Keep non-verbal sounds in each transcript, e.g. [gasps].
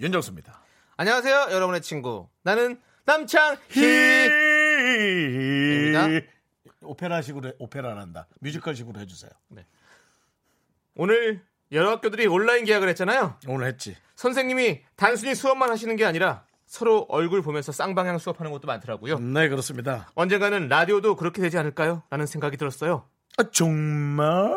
윤정수입니다. 안녕하세요, 여러분의 친구. 나는 남창희. 입니다. 오페라식으로 오페라란다. 뮤지컬식으로 해주세요. 오늘 여러 학교들이 온라인 계약을 했잖아요. 오늘 했지. 선생님이 단순히 수업만 하시는 게 아니라 서로 얼굴 보면서 쌍방향 수업하는 것도 많더라고요. 네 그렇습니다. 언젠가는 라디오도 그렇게 되지 않을까요? 라는 생각이 들었어요. 아, 정말?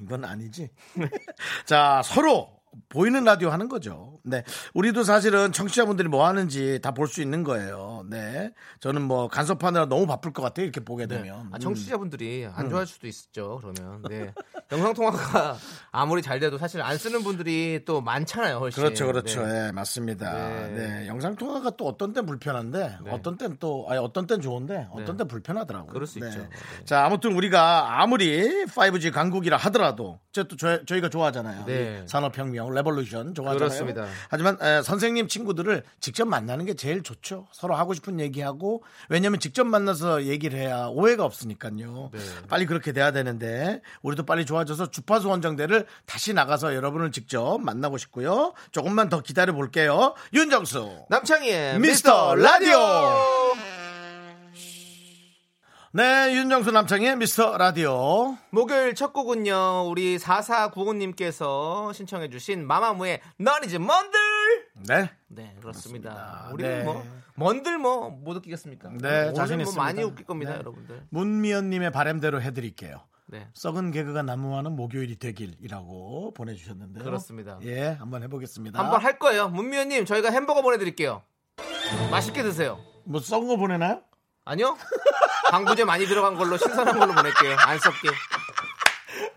이건 아니지. [laughs] 자, 서로 보이는 라디오 하는 거죠. 네. 우리도 사실은 청취자분들이 뭐 하는지 다 볼 수 있는 거예요. 네. 저는 뭐 간섭하느라 너무 바쁠 것 같아요. 이렇게 보게 되면. 아, 청취자분들이 안 좋아할 수도 있죠. 그러면 네. [laughs] 영상 통화가 [laughs] 아무리 잘 돼도 사실 안 쓰는 분들이 또 많잖아요. 훨씬. 그렇죠, 그렇죠. 네. 예, 맞습니다. 네. 네. 영상 통화가 또 어떤 땐 불편한데, 네. 어떤 땐 또, 아니, 어떤 땐 좋은데, 어떤 네. 땐 불편하더라고요. 그럴 수 있죠. 네. 자, 아무튼 우리가 아무리 5G 강국이라 하더라도, 저, 또 저, 저희가 좋아하잖아요. 네. 이 산업혁명, revolution 좋아하잖아요. 그렇습니다. 하지만 에, 선생님 친구들을 직접 만나는 게 제일 좋죠. 서로 하고 싶은 얘기하고, 왜냐면 직접 만나서 얘기를 해야 오해가 없으니까요. 네. 빨리 그렇게 돼야 되는데, 우리도 빨리 좋아 져서 주파수 원정대를 다시 나가서 여러분을 직접 만나고 싶고요. 조금만 더 기다려 볼게요. 윤정수. 남창희의 미스터 라디오. 네, 윤정수 남창의 미스터 라디오. 목요일 첫 곡은요. 우리 4495님께서 신청해 주신 마마무의 넌 이제 뭔들 네. 네 그렇습니다. 그렇습니다. 우리는 네. 뭐 뭔들 뭐 못 웃기겠습니까? 네, 오늘 자신 뭐 있습니다. 많이 웃길 겁니다, 네. 여러분들. 문미연님의 바램대로 해드릴게요. 네. 썩은 개그가 난무하는 목요일이 되길이라고 보내주셨는데요. 그렇습니다. 예, 한번 해보겠습니다. 한번 할 거예요. 문미연님 저희가 햄버거 보내드릴게요. 맛있게 드세요. 뭐 썩은 거 보내나요? 아니요? 방부제 많이 들어간 걸로 신선한 걸로 보낼게요. 안 썩게.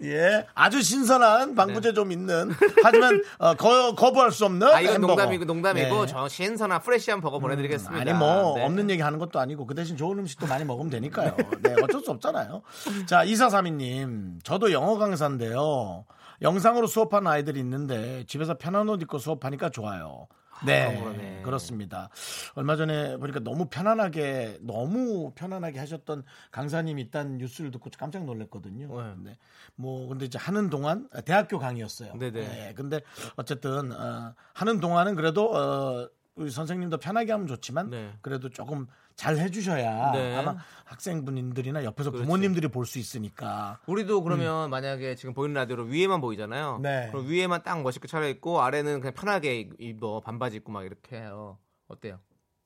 예, 아주 신선한 방부제 좀 있는 하지만 어, 거, 거부할 수 없는 네. 아 이건 햄버거. 농담이고 농담이고 네. 저 신선한 프레시한 버거 보내드리겠습니다. 아니 뭐 네. 없는 얘기 하는 것도 아니고 그 대신 좋은 음식도 많이 먹으면 되니까요. 네, 어쩔 수 없잖아요. 자, 이사삼이님, 저도 영어 강사인데요. 영상으로 수업하는 아이들이 있는데 집에서 편한 옷 입고 수업하니까 좋아요. 네, 그러네. 그렇습니다. 얼마 전에 보니까 너무 편안하게 너무 편안하게 하셨던 강사님이 있다는 뉴스를 듣고 깜짝 놀랐거든요. 네. 네. 뭐 근데 이제 하는 동안 대학교 강의였어요. 네네. 네, 근데 어쨌든 어, 하는 동안은 그래도 어, 우리 선생님도 편하게 하면 좋지만 네. 그래도 조금 잘 해주셔야 네. 아마 학생분들이나 옆에서 그렇죠. 부모님들이 볼 수 있으니까 우리도 그러면 만약에 지금 보이는 라디오로 위에만 보이잖아요. 음. 네. 그럼 위에만 딱 멋있게 차려입고 아래는 그냥 편하게 입어 반바지 입고 막 이렇게 해요. 어때요?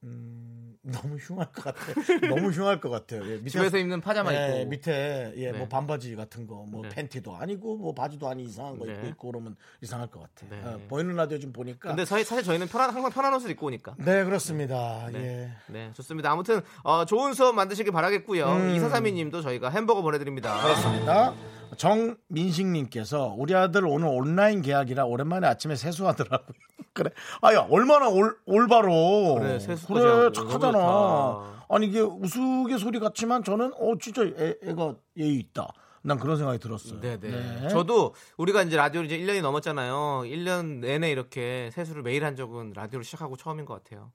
음, [laughs] 너무 흉할 것 같아요. 너무 흉할 것 같아요. 예, 밑에 집에서 입는 파자마 예, 입고 밑에 예, 네. 뭐 반바지 같은 거, 뭐 네. 팬티도 아니고 뭐 바지도 아니 이상한 거 네. 입고 있고 그러면 이상할 것 같아. 네. 요 보이는 라디오 좀 보니까. 근데 사실, 사실 저희는 편한 항상 편한 옷을 입고 오니까. 네 그렇습니다. 네. 예. 네, 좋습니다. 아무튼 어, 좋은 수업 만드시길 바라겠고요. 음. 이사삼이님도 저희가 햄버거 보내드립니다. 그렇습니다. 정민식님께서 우리 아들 오늘 온라인 계약이라 오랜만에 아침에 세수하더라고요. [laughs] 그래. 아야 얼마나 올, 올바로. 그래, 세수까지 그래 착하잖아. 아니 이게 우스갯소리 같지만 저는 어 진짜 애, 애가 예의 있다. 난 그런 생각이 들었어요. 네네. 저도 우리가 이제 라디오를 이제 1년이 넘었잖아요. 1년 내내 이렇게 세수를 매일 한 적은 라디오를 시작하고 처음인 것 같아요.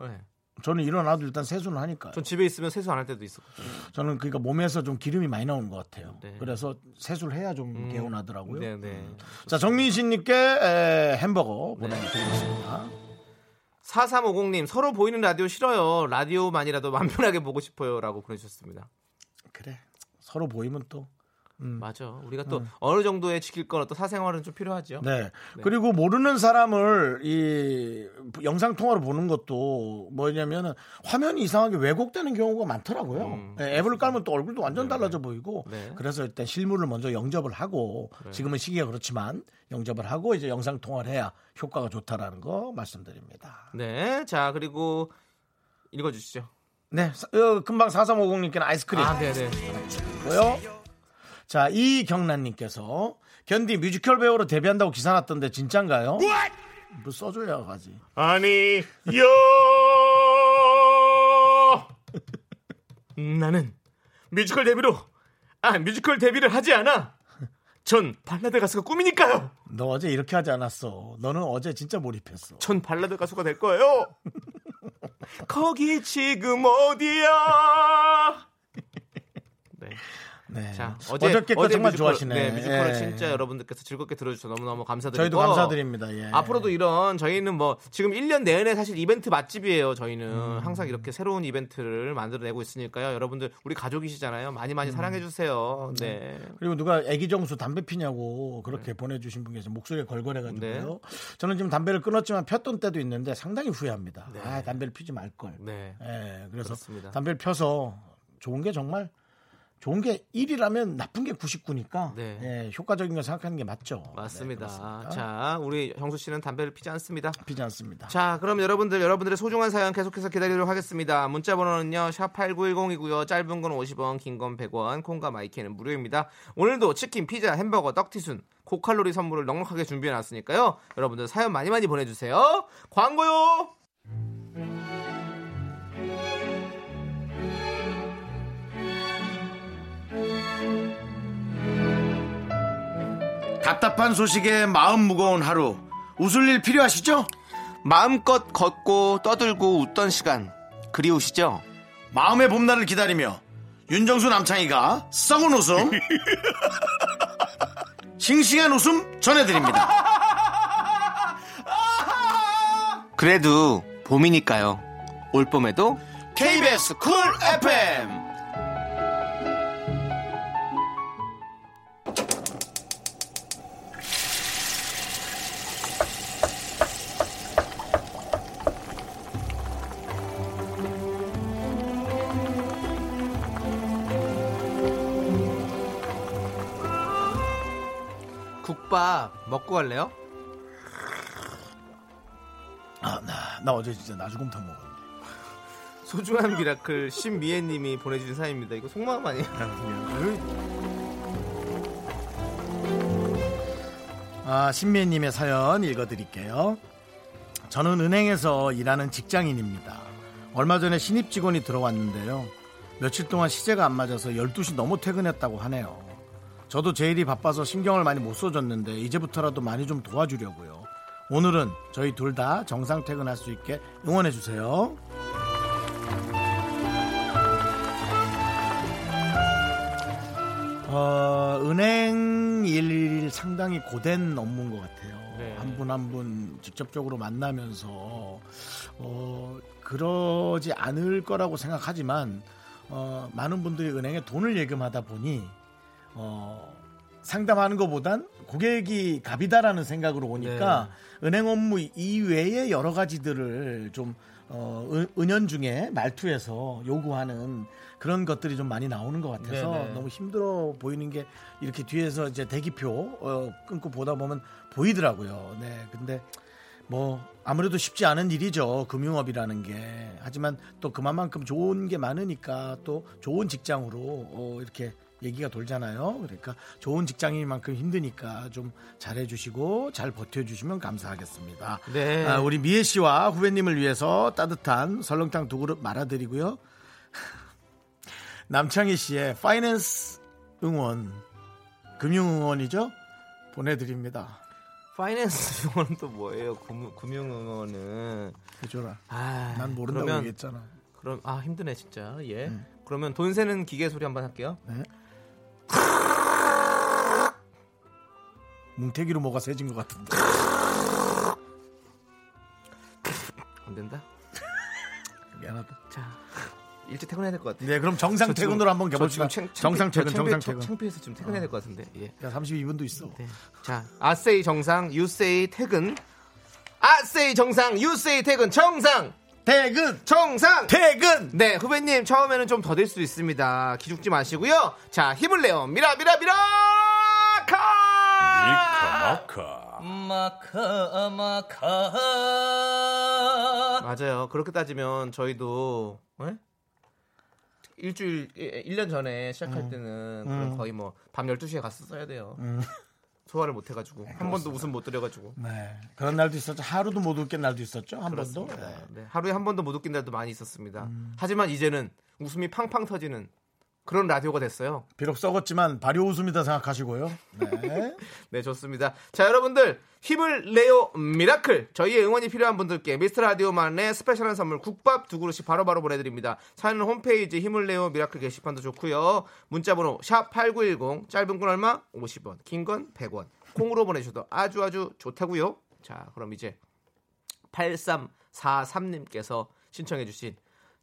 네. 저는 일어나도 일단 세수는 하니까요. 전 집에 있으면 세수 안 할 때도 있었거든요. 저는 그러니까 몸에서 좀 기름이 많이 나오는 것 같아요. 네. 그래서 세수를 해야 좀 개운하더라고요. 네네. 자 정민식님께 에, 햄버거 보내드리겠습니다. 4350님 서로 보이는 라디오 싫어요. 라디오만이라도 [laughs] 맘 편하게 보고 싶어요라고 보내주셨습니다. 그래 서로 보이면 또 맞아. 우리가 또 어느 정도의 지킬 건 어떤 사생활은 좀 필요하죠. 음. 네. 그리고 모르는 사람을 이 영상 통화로 보는 것도 뭐냐면은 화면이 이상하게 왜곡되는 경우가 많더라고요. 음, 네, 앱을 깔면 또 얼굴도 완전 달라져 보이고 네. 그래서 일단 실물을 먼저 영접을 하고 지금은 시기가 그렇지만 영접을 하고 이제 영상 통화를 해야 효과가 좋다라는 거 말씀드립니다. 네. 자 그리고 읽어 주시죠. 네. 사- 어, 금방 4350님께는 아이스크림 아, 네네. 고요. 자, 이경란님께서 견디 뮤지컬 배우로 데뷔한다고 기사 났던데 진짠가요? 뭐 써줘야 가지. 아니 [laughs] 요 나는 뮤지컬 데뷔로 아 뮤지컬 데뷔를 하지 않아 전 발라드 가수가 꿈이니까요 너 어제 이렇게 하지 않았어. 너는 어제 진짜 몰입했어. 전 발라드 가수가 될 거예요 [laughs] 거기 지금 어디야 [laughs] 네. 네. 자, 어제, 어제 어저께 거 정말 뮤지컬, 좋아하시네. 네, 뮤지컬을 예. 진짜 여러분들께서 즐겁게 들어주셔서 너무너무 감사드리고 저희도 감사드립니다. 예. 앞으로도 이런 저희는 뭐 지금 1년 내내 사실 이벤트 맛집이에요. 저희는 음. 항상 이렇게 새로운 이벤트를 만들어내고 있으니까요. 여러분들 우리 가족이시잖아요. 많이 많이 사랑해 주세요. 네. 그리고 누가 애기 정수 담배 피냐고 그렇게 보내주신 분 계세요. 목소리가 걸걸해가지고요. 네. 저는 지금 담배를 끊었지만 폈던 때도 있는데 상당히 후회합니다. 네. 아, 담배를 피지 말걸. 네. 예, 그래서 그렇습니다. 담배를 펴서 좋은 게 정말 좋은 게 1이라면 나쁜 게 99니까 네. 예, 효과적인 걸 생각하는 게 맞죠. 맞습니다. 네. 자, 우리 형수 씨는 담배를 피지 않습니다. 피지 않습니다. 자, 그럼 여러분들 여러분들의 소중한 사연 계속해서 기다리도록 하겠습니다. 문자 번호는요. 샵 8910이고요. 짧은 건 50원, 긴 건 100원, 콩과 마이크는 무료입니다. 오늘도 치킨, 피자, 햄버거, 떡튀순, 고칼로리 선물을 넉넉하게 준비해 놨으니까요. 여러분들 사연 많이 많이 보내 주세요. 광고요. 답답한 소식에 마음 무거운 하루. 웃을 일 필요하시죠? 마음껏 걷고 떠들고 웃던 시간 그리우시죠? 마음의 봄날을 기다리며 윤정수 남창희가 썩은 웃음 [laughs] 싱싱한 웃음 전해드립니다. 그래도 봄이니까요. 올 봄에도 KBS 쿨 FM 국밥 먹고 갈래요? 아, 나, 나 어제 진짜 나주곰탕 먹었는데. 소중한 miracle 신미애님이 보내주신 사연입니다. 이거 속마음 아니에요? 아, 신미애님의 사연 읽어드릴게요. 저는 은행에서 일하는 직장인입니다. 얼마 전에 신입 직원이 들어왔는데요. 며칠 동안 시제가 안 맞아서 12시 넘어 퇴근했다고 하네요. 저도 제 일이 바빠서 신경을 많이 못 써줬는데 이제부터라도 많이 좀 도와주려고요. 오늘은 저희 둘 다 정상 퇴근할 수 있게 응원해 주세요. 어, 은행 일 상당히 고된 업무인 것 같아요. 네. 한분 한 분 직접적으로 만나면서 어, 그러지 않을 거라고 생각하지만 어, 많은 분들이 은행에 돈을 예금하다 보니 어, 상담하는 것보단 고객이 갑이다라는 생각으로 오니까 은행 업무 이외에 여러 가지들을 좀 어, 은- 은연 중에 말투에서 요구하는 그런 것들이 좀 많이 나오는 것 같아서 네네. 너무 힘들어 보이는 게 이렇게 뒤에서 이제 대기표 어, 끊고 보다 보면 보이더라고요. 네, 근데 뭐 아무래도 쉽지 않은 일이죠 금융업이라는 게 하지만 또 그만큼 좋은 게 많으니까 또 좋은 직장으로 어, 이렇게 얘기가 돌잖아요 그러니까 좋은 직장인만큼 힘드니까 좀 잘해주시고 잘 버텨주시면 감사하겠습니다 네. 아, 우리 미애 씨와 후배님을 위해서 따뜻한 설렁탕 두 그릇 말아드리고요 [laughs] 남창희 씨의 파이낸스 응원 금융 응원이죠 보내드립니다 파이낸스 [laughs] 응원은 또 뭐예요? 금융, 금융 응원은 해줘라 아, 난 모른다고 그러면, 얘기했잖아 그럼 아 힘드네 진짜. 예. 그러면 돈 세는 기계 소리 한번 할게요. 네. [laughs] 뭉태기로 뭐가 세진 것 같은데. 안 된다. [laughs] 미안하다. 자 일찍 퇴근해야 될 것 같아. 네, 그럼 정상 퇴근으로 한번 저 가봅시다. 정상 퇴근, 정상 저 퇴근. 창피해서 좀 퇴근해야 될 것 같은데. 예. 야, 32분도 있어. 네. 자, 아세이 정상, 유세이 퇴근. 아세이 정상, 유세이 퇴근. 정상, 퇴근! 정상. 퇴근! 네, 후배님 처음에는 좀 더딜 수 있습니다. 기죽지 마시고요. 자, 힘을 내요. 미라 미라 미라 카. 마카 마카 맞아요. 그렇게 따지면 저희도 예? 일주일 1년 전에 시작할 때는 그럼 거의 뭐 밤 12시에 가서 써야 돼요. 소화를 못 해가지고 한 번도 웃음 못 드려가지고 네. 그런 날도 있었죠. 하루도 못 웃긴 날도 있었죠. 한 번도. 그렇습니다. 네. 네, 하루에 한 번도 못 웃긴 날도 많이 있었습니다. 음. 하지만 이제는 웃음이 팡팡 터지는 그런 라디오가 됐어요. 비록 썩었지만 발효 웃음이다 생각하시고요. 네. [laughs] 네, 좋습니다. 자, 여러분들 힘을 내요 miracle. 저희의 응원이 필요한 분들께 미스터 라디오만의 스페셜한 선물 국밥 두 그릇씩 바로바로 보내드립니다. 사연은 홈페이지 힘을 내요 miracle 게시판도 좋고요. 문자번호 샵 #8910 짧은 건 얼마? 50원, 긴 건 100원. 콩으로 보내주셔도 아주 아주 좋다고요. 자, 그럼 이제 8343님께서 신청해주신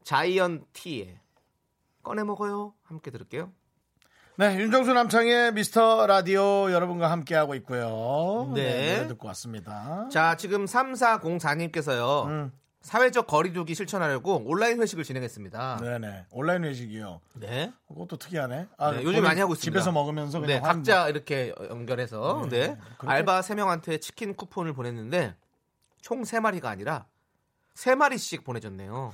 자이언티의 꺼내 먹어요. 함께 들을게요. 네, 윤정수 남창의 미스터 라디오 여러분과 함께하고 있고요. 네. 노래 듣고 왔습니다. 자, 지금 3404님께서요. 음. 사회적 거리두기 실천하려고 온라인 회식을 진행했습니다. 네네. 온라인 회식이요. 네. 그것도 특이하네. 아, 네, 요즘 많이 하고 있습니다. 집에서 먹으면서 그냥 네, 한- 각자 이렇게 연결해서 네, 네. 그렇게- 알바 3명한테 치킨 쿠폰을 보냈는데 총 3마리가 아니라 3마리씩 보내줬네요.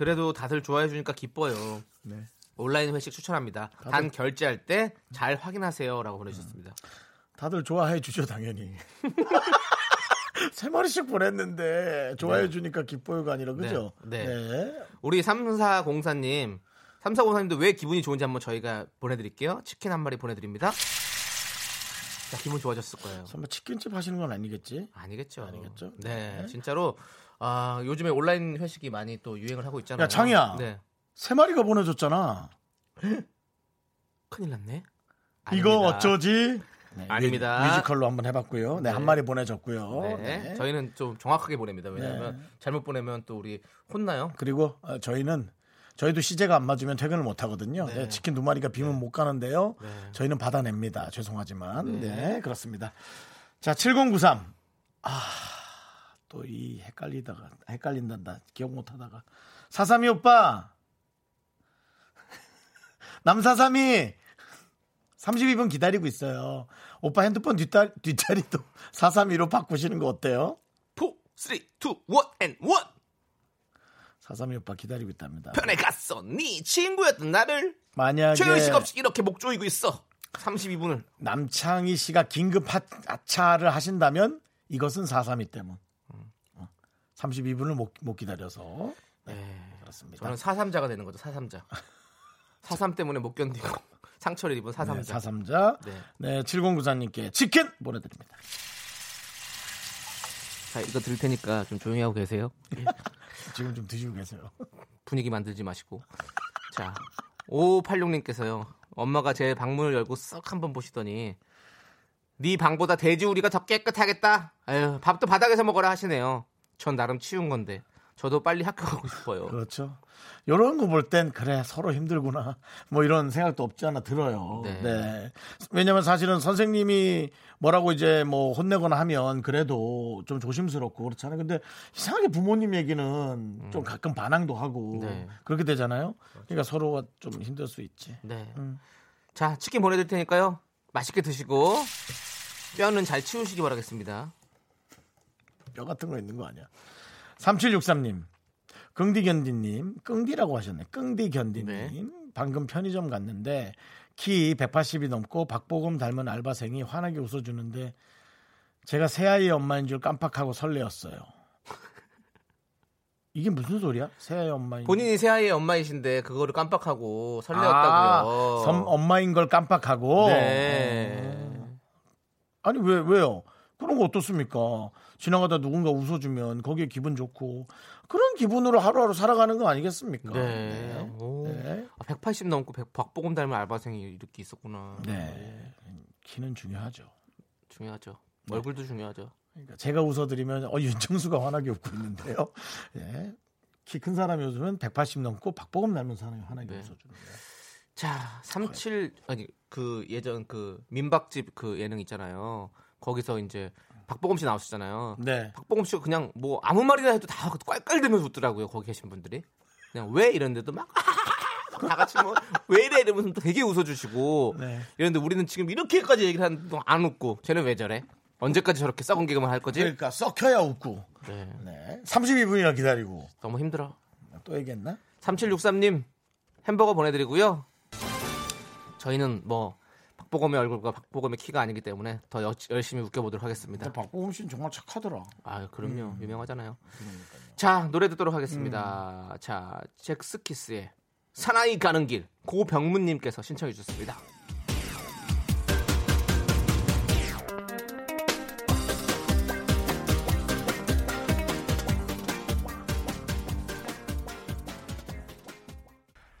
그래도 다들 좋아해 주니까 기뻐요. 네. 온라인 회식 추천합니다. 단 결제할 때 잘 확인하세요라고 보내주셨습니다. 다들 좋아해 주죠, 당연히. [laughs] 세 마리씩 보냈는데 좋아해 주니까 기뻐요가 아니라 그죠? 네. 우리 3404님, 3404님도 왜 기분이 좋은지 한번 저희가 보내드릴게요. 치킨 한 마리 보내드립니다. 자, 기분 좋아졌을 거예요. 설마 치킨집 하시는 건 아니겠지? 아니겠죠. 아니겠죠? 네, 네. 진짜로 아, 요즘에 온라인 회식이 많이 또 유행을 하고 있잖아요. 야, 창희야. 네, 세 마리가 보내줬잖아. [gasps] 큰일 났네. 이거 아닙니다. 어쩌지? 네, 아닙니다. 뮤- 뮤지컬로 한번 해봤고요. 네, 한 마리 보내줬고요. 네, 네. 저희는 좀 정확하게 보냅니다. 왜냐하면 잘못 보내면 또 우리 혼나요. 그리고 어, 저희는 저희도 시제가 안 맞으면 퇴근을 못 하거든요. 네, 치킨 두 마리가 비면 못 가는데요. 네. 저희는 받아냅니다. 죄송하지만. 네. 네, 그렇습니다. 자, 7093. 아, 또 이 헷갈리다가 헷갈린단다. 기억 못 하다가. 사삼이 오빠. [laughs] 남사삼이 32분 기다리고 있어요. 오빠 핸드폰 뒷다, 뒷자리도 [laughs] 432로 바꾸시는 거 어때요? 4, 3, 2, 1, and 1. 사삼이 오빠 기다리고 있답니다. 편에 갔어. 네 친구였던 나를 만약에 죄의식 없이 이렇게 목 조이고 있어. 32분을. 남창희 씨가 긴급 하차를 하신다면 이것은 432 때문. 어, 32분을 못, 못 기다려서. 네, 그렇습니다. 저는 사삼자가 되는 거죠. 사삼자. [laughs] 사삼 때문에 못 견디고 [laughs] 상처를 입은 네, 사삼자. 4삼자. 네. 네, 7094님께 치킨 보내드립니다. 자, 이거 들을 테니까 좀 조용히 하고 계세요. [laughs] 지금 좀 드시고 계세요. 분위기 만들지 마시고. 자, 5586님께서요. 엄마가 제 방문을 열고 쓱 한번 보시더니 네 방보다 돼지 우리가 더 깨끗하겠다. 아유, 밥도 바닥에서 먹어라 하시네요. 전 나름 치운 건데. 저도 빨리 학교 가고 싶어요. 그렇죠. 이런 거 볼 땐 그래 서로 힘들구나 뭐 이런 생각도 없지 않아 들어요. 네. 네. 왜냐면 사실은 선생님이 뭐라고 이제 뭐 혼내거나 하면 그래도 좀 조심스럽고 그렇잖아요. 근데 이상하게 부모님 얘기는 좀 가끔 반항도 하고 음. 네. 그렇게 되잖아요. 그러니까 서로가 좀 힘들 수 있지. 네. 음. 자, 치킨 보내드릴 테니까요. 맛있게 드시고 뼈는 잘 치우시기 바라겠습니다. 뼈 같은 거 있는 거 아니야. 3763님. 끙디견디님, 끙디라고 하셨네. 끙디견디님. 네. 방금 편의점 갔는데 키 180이 넘고 박보검 닮은 알바생이 환하게 웃어주는데 제가 새아이의 엄마인 줄 깜빡하고 설레었어요. 이게 무슨 소리야? 새아이 엄마인 본인이 새아이의 엄마이신데 그거를 깜빡하고 아, 설레었다고요. 섬 엄마인 걸 깜빡하고 네. 아니 왜 왜요? 그런 거 어떻습니까? 지나가다 누군가 웃어주면 거기에 기분 좋고 그런 기분으로 하루하루 살아가는 거 아니겠습니까? 네. 오. 네. 아, 180 넘고 백- 박보검 닮은 알바생이 이렇게 있었구나. 네. 키는 중요하죠. 중요하죠. 네. 얼굴도 중요하죠. 그러니까 제가 웃어드리면 어 윤정수가 환하게 웃고 있는데요. [laughs] 예. 키큰 사람이 웃으면 180 넘고 박보검 닮은 사람이 환하게 네. 웃어주는 거예요. 자, 37 아니 그 예전 그 민박집 그 예능 있잖아요. 거기서 이제 박보검 씨 나오셨잖아요. 네. 박보검 씨가 그냥 뭐 아무 말이나 해도 다 깔깔대면서 웃더라고요. 거기 계신 분들이. 그냥 왜 이랬는데도 막 [laughs] 다 같이 뭐 왜 이래 이러면서 또 되게 웃어주시고 네. 이런데 우리는 지금 이렇게까지 얘기를 하는데 안 웃고 쟤는 왜 저래? 언제까지 저렇게 썩은 개그만 할 거지? 그러니까 썩혀야 웃고. 네. 네. 32분이나 기다리고 너무 힘들어. 또 얘기했나? 3763님 햄버거 보내드리고요. 저희는 뭐 박보검의 얼굴과 박보검의 키가 아니기 때문에 더 여- 열심히 웃겨보도록 하겠습니다. 박보검 씨는 정말 착하더라. 아, 그럼요. 음. 유명하잖아요. 자, 노래 듣도록 하겠습니다. 자, 잭스키스의 사나이 가는 길 고병문님께서 신청해 주셨습니다.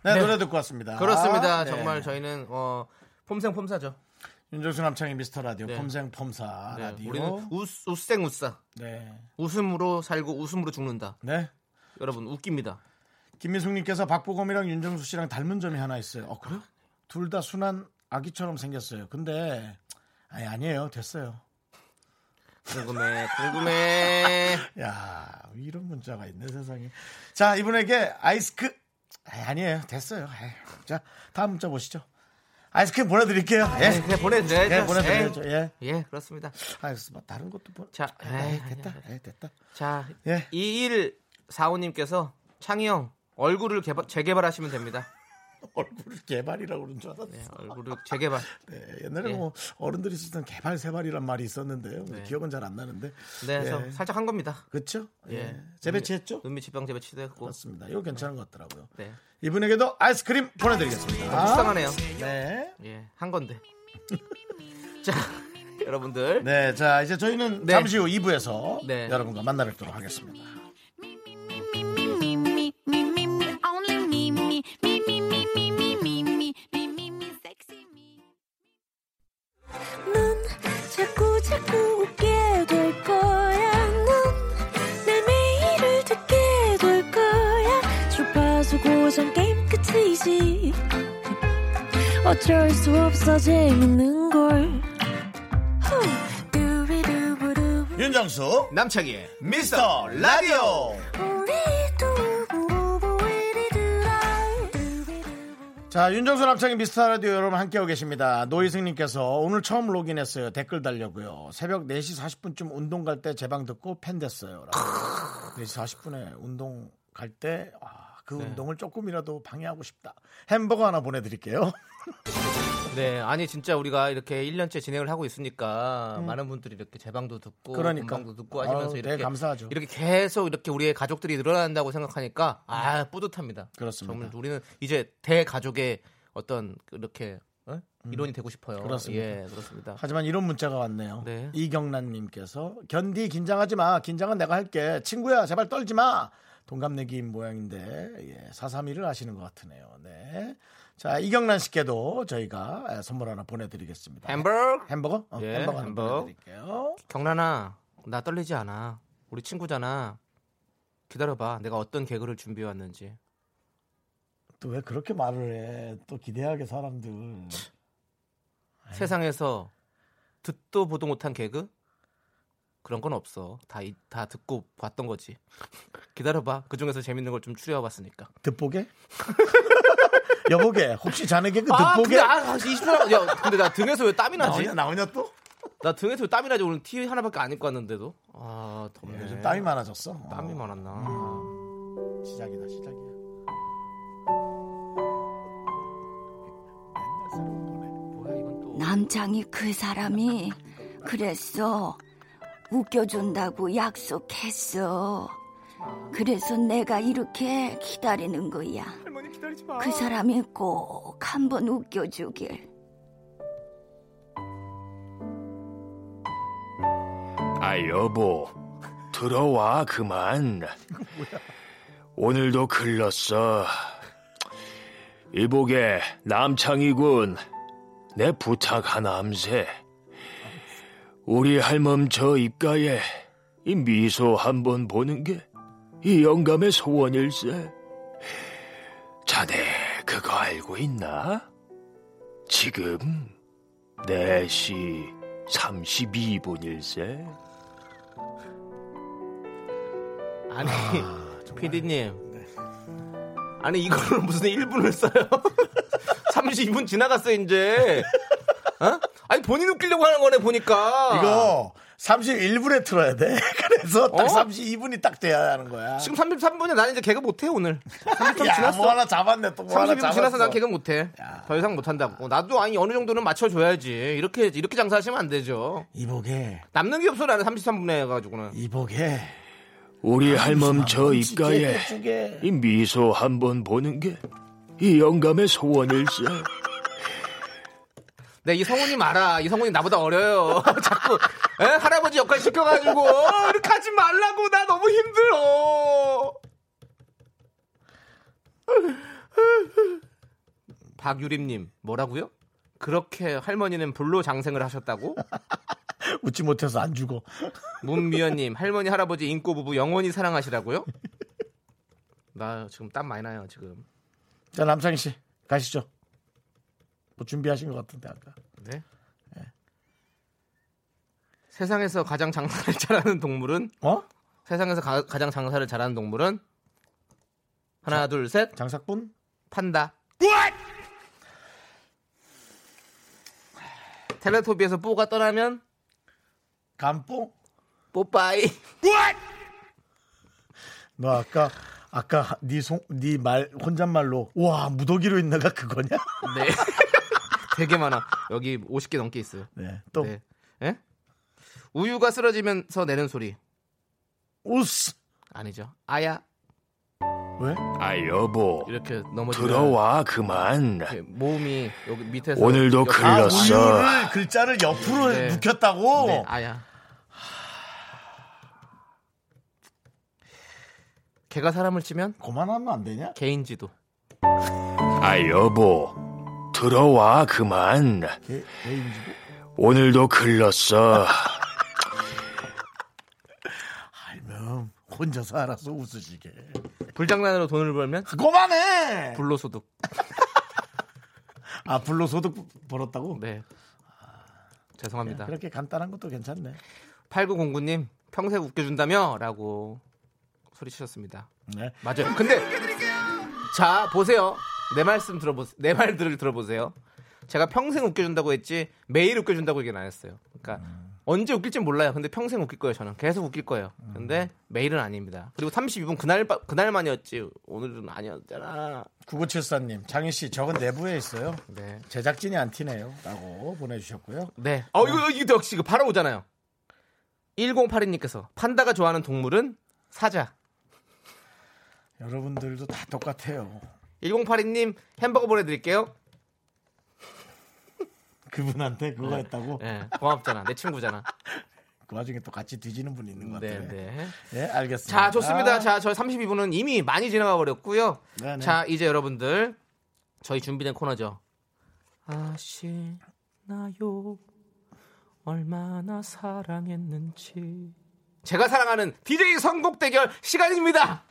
네, 네. 노래 듣고 왔습니다. 그렇습니다. 네. 정말 저희는 어, 폼생 폼사죠. 윤정수 남창의 미스터 라디오 네. 폼생 폼사 네, 라디오. 우리는 웃, 웃생 웃사. 네. 웃음으로 살고 웃음으로 죽는다. 네. 여러분 웃깁니다. 김미숙님께서 박보검이랑 윤정수 씨랑 닮은 점이 하나 있어요. 어 그래요? 둘다 순한 아기처럼 생겼어요. 근데 아니 아니에요. 됐어요. 궁금해, 궁금해. [laughs] 야 이런 문자가 있네 세상에. 자 이분에게 아이스크 아니, 아니에요. 됐어요. 아이, 자 다음 문자 보시죠. 아이스크림 보내드릴게요. 예. 네, 그냥 보내드려야죠. 예, 보내드려야죠. 예. 에이, 예, 그렇습니다. 아이스 뭐 다른 것도 보. 자, 에이, 에이, 됐다. 에이, 됐다. 자, 예. 2145님께서 창희 형 얼굴을 개발, 재개발하시면 됩니다. [laughs] 얼굴 개발이라고 그런 줄 알았어. 네, 얼굴을 재개발. [laughs] 네, 옛날에 예. 뭐 어른들이 쓰던 개발 세발이란 말이 있었는데요. 네. 기억은 잘 안 나는데. 네, 그래서 예. 살짝 한 겁니다. 그렇죠? 예. 예. 재배치했죠? 눈밑 지방 재배치도 했고. 맞습니다. 이거 괜찮은 것 같더라고요. 네. 이분에게도 아이스크림 보내드리겠습니다. 불쌍하네요. 네. 예, 한 건데. [laughs] 자, 여러분들. 네, 자 이제 저희는 네. 잠시 후 2부에서 네. 여러분과 만나 뵙도록 하겠습니다. 어쩔 수 없어 재밌는 걸. 윤정수 남창희의 미스터 라디오. 자, 윤정수 남창의 미스터 라디오 여러분 함께하고 계십니다. 노희승님께서 오늘 처음 로그인했어요. 댓글 달려고요. 새벽 4시 40분쯤 운동 갈 때 제방 듣고 팬 됐어요. 라고. 4시 40분에 운동 갈 때, 아, 그 네. 운동을 조금이라도 방해하고 싶다. 햄버거 하나 보내드릴게요. [laughs] 네, 아니 진짜 우리가 이렇게 1년째 진행을 하고 있으니까 많은 분들이 이렇게 제방도 듣고 음. 그러니까. 본방도 듣고 하시면서 아유, 이렇게 네, 감사하죠. 이렇게 계속 이렇게 우리의 가족들이 늘어난다고 생각하니까 아 뿌듯합니다. 그렇습니다. 정말 우리는 이제 대가족의 어떤 이렇게 어? 일원이 되고 싶어요. 음. 그렇습니다. 예, 그렇습니다. 하지만 이런 문자가 왔네요. 네. 이경란님께서 견디 긴장하지 마. 긴장은 내가 할게. 친구야 제발 떨지 마. 동갑내기인 모양인데 예, 431을 하시는 것 같으네요. 네. 자 이경란 씨께도 저희가 예, 선물 하나 보내드리겠습니다. 햄버거 햄버거? 어, 예, 햄버거 하나 햄버거. 보내드릴게요. 경란아 나 떨리지 않아. 우리 친구잖아. 기다려봐. 내가 어떤 개그를 준비해 왔는지. 또 왜 그렇게 말을 해? 또 기대하게 사람들. 세상에서 듣도 보도 못한 개그 그런 건 없어. 다, 이- 다 듣고 봤던 거지. [laughs] 기다려봐. 그 중에서 재밌는 걸 좀 추려봤으니까. 듣보게? [laughs] 여보게 혹시 자네게 그 아, 듣보게? 근데 아, 20분 야, 근데 나 등에서 왜 땀이 나지? 나오냐 나오냐 또? 나 등에서 왜 땀이 나지? 오늘 티 하나밖에 안 입고 왔는데도. 아, 덥네. 요즘 땀이 많아졌어. 땀이 어, 많았나? 시작이다 시작이야. 남창이 그 사람이 그랬어. 웃겨준다고 약속했어. 그래서 내가 이렇게 기다리는 거야. 그 사람이 꼭 한번 웃겨주길. 아 여보. 들어와 그만. 오늘도 글렀어. 이보게 남창이군. 내 부탁 하나함세. 우리 할멈 저 입가에 이 미소 한번 보는 게 이 영감의 소원일세 자네 그거 알고 있나? 지금 4시 32분일세 아니, 피디님. 아니, 이거를 무슨 1분을 써요? [laughs] 32분 지나갔어, 이제. 어? 아니, 본인 웃기려고 하는 거네, 보니까. 이거 31분에 틀어야 돼. [laughs] 그래서 딱 어? 32분이 딱 돼야 하는 거야. 지금 33분이야. 나는 이제 개그 못해 오늘. 30분 야, 지났어. 뭐 하나 잡았네. 또뭐 하나 30분 잡았어. 지나서 난 개그 못해. 더 이상 못 한다고. 나도 아니 어느 정도는 맞춰줘야지. 이렇게 이렇게 장사하시면 안 되죠. 이복에, 남는 게 없어 나는 33분에 해가지고는. 이복에. 우리 할멈 저 입가에. 이 미소 한번 보는 게 이 영감의 소원일세. 네, 이 성우님 알아. 이 성우님 나보다 어려요. [laughs] 자꾸 에? 할아버지 역할 시켜가지고 어, 이렇게 하지 말라고 나 너무 힘들어. 박유림님 뭐라고요? 그렇게 할머니는 불로 장생을 하셨다고? [laughs] 웃지 못해서 안 죽어. [laughs] 문미연님 할머니 할아버지 인꼬 부부 영원히 사랑하시라고요? 나 지금 땀 많이 나요 지금. 자, 남창희 씨, 가시죠. 뭐 준비하신 것 같은데, 아까. 네. 세상에서 가장 장사를 [laughs] 잘하는 동물은 어? 세상에서 가, 장 장사를 잘하는 동물은 하나 둘셋 장사꾼? 판다. 텔레토비에서 뽀가 떠나면 감뽕? 뽀빠이. 너 아까, 아까 네 송, 네 말, 혼잣말로, 와, 무더기로 있나가 그거냐? 네. [laughs] 되게 많아. 여기 50개 넘게 있어요. 네. 또, 네. 예? 우유가 쓰러지면서 내는 소리. 우스. 아니죠. 아야. 왜? 아 여보 이렇게 넘어지면 들어와 그만. 이렇게 모음이 여기 밑에서 오늘도 옆- 아, 글렀어. 우유를 글자를 옆으로 네. 눕혔다고? 네, 아야. 개가 사람을 치면 그만하면 안 되냐? 개인지도. 아 여보 들어와 그만. 오늘도 글렀어. 알면 혼자서 알아서 웃으시게. 불장난으로 돈을 벌면 그만해! 불로소득. 아, 불로소득 벌었다고? 네. 죄송합니다. 그렇게 간단한 것도 괜찮네. 8909님 평생 웃겨준다며? 라고 소리치셨습니다. 네. 맞아요. 근데 자 보세요. 내 말씀 들어보세요. 내 말들을 들어보세요. 제가 평생 웃겨준다고 했지 매일 웃겨준다고 얘기는 안 했어요. 그러니까 언제 웃길지 몰라요. 근데 평생 웃길 거예요. 저는 계속 웃길 거예요. 근데 매일은 아닙니다. 그리고 32분 그날 바- 그날만이었지 오늘은 아니었잖아. 9974님, 장희 씨, 저건 내부에 있어요. 네. 제작진이 안 티네요. 라고 보내주셨고요. 네. 어 이거 이거 역시 이거 바로 오잖아요. 1082님께서 판다가 좋아하는 동물은 사자. 여러분들도 다 똑같아요. 1082님 햄버거 보내드릴게요. [laughs] 그분한테 그거 했다고? 네, 고맙잖아. 내 친구잖아. [laughs] 그 와중에 또 같이 뒤지는 분이 있는 것 네, 같아요. 네. 네, 알겠습니다. 자, 좋습니다. 아, 자, 저희 32분은 이미 많이 지나가 버렸고요. 네네. 자, 이제 여러분들 저희 준비된 코너죠. 아시나요? 얼마나 사랑했는지. 제가 사랑하는 DJ 선곡 대결 시간입니다.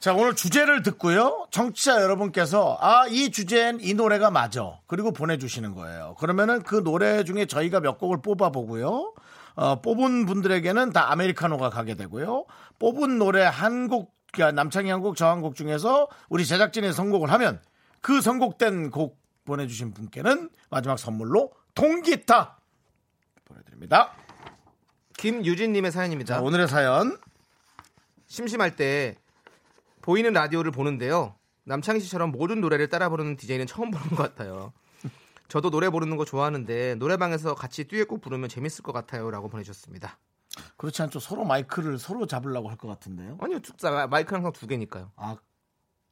자, 오늘 주제를 듣고요. 청취자 여러분께서 아, 이 주제엔 이 노래가 맞아. 그리고 보내주시는 거예요. 그러면은 그 노래 중에 저희가 몇 곡을 뽑아보고요. 어, 뽑은 분들에게는 다 아메리카노가 가게 되고요. 뽑은 노래 한 곡, 그러니까 남창희 한 곡, 저 한 곡 중에서 우리 제작진이 선곡을 하면 그 선곡된 곡 보내주신 분께는 마지막 선물로 통기타 보내드립니다. 김유진님의 사연입니다. 자, 오늘의 사연. 심심할 때 보이는 라디오를 보는데요. 남창희 씨처럼 모든 노래를 따라 부르는 DJ는 처음 보는 것 같아요. 저도 노래 부르는 거 좋아하는데 노래방에서 같이 듀엣곡 부르면 재밌을 것 같아요라고 보내주셨습니다. 그렇지 않죠. 서로 마이크를 서로 잡으려고 할 것 같은데요. 아니요, 마- 마이크 항상 두 개니까요. 아,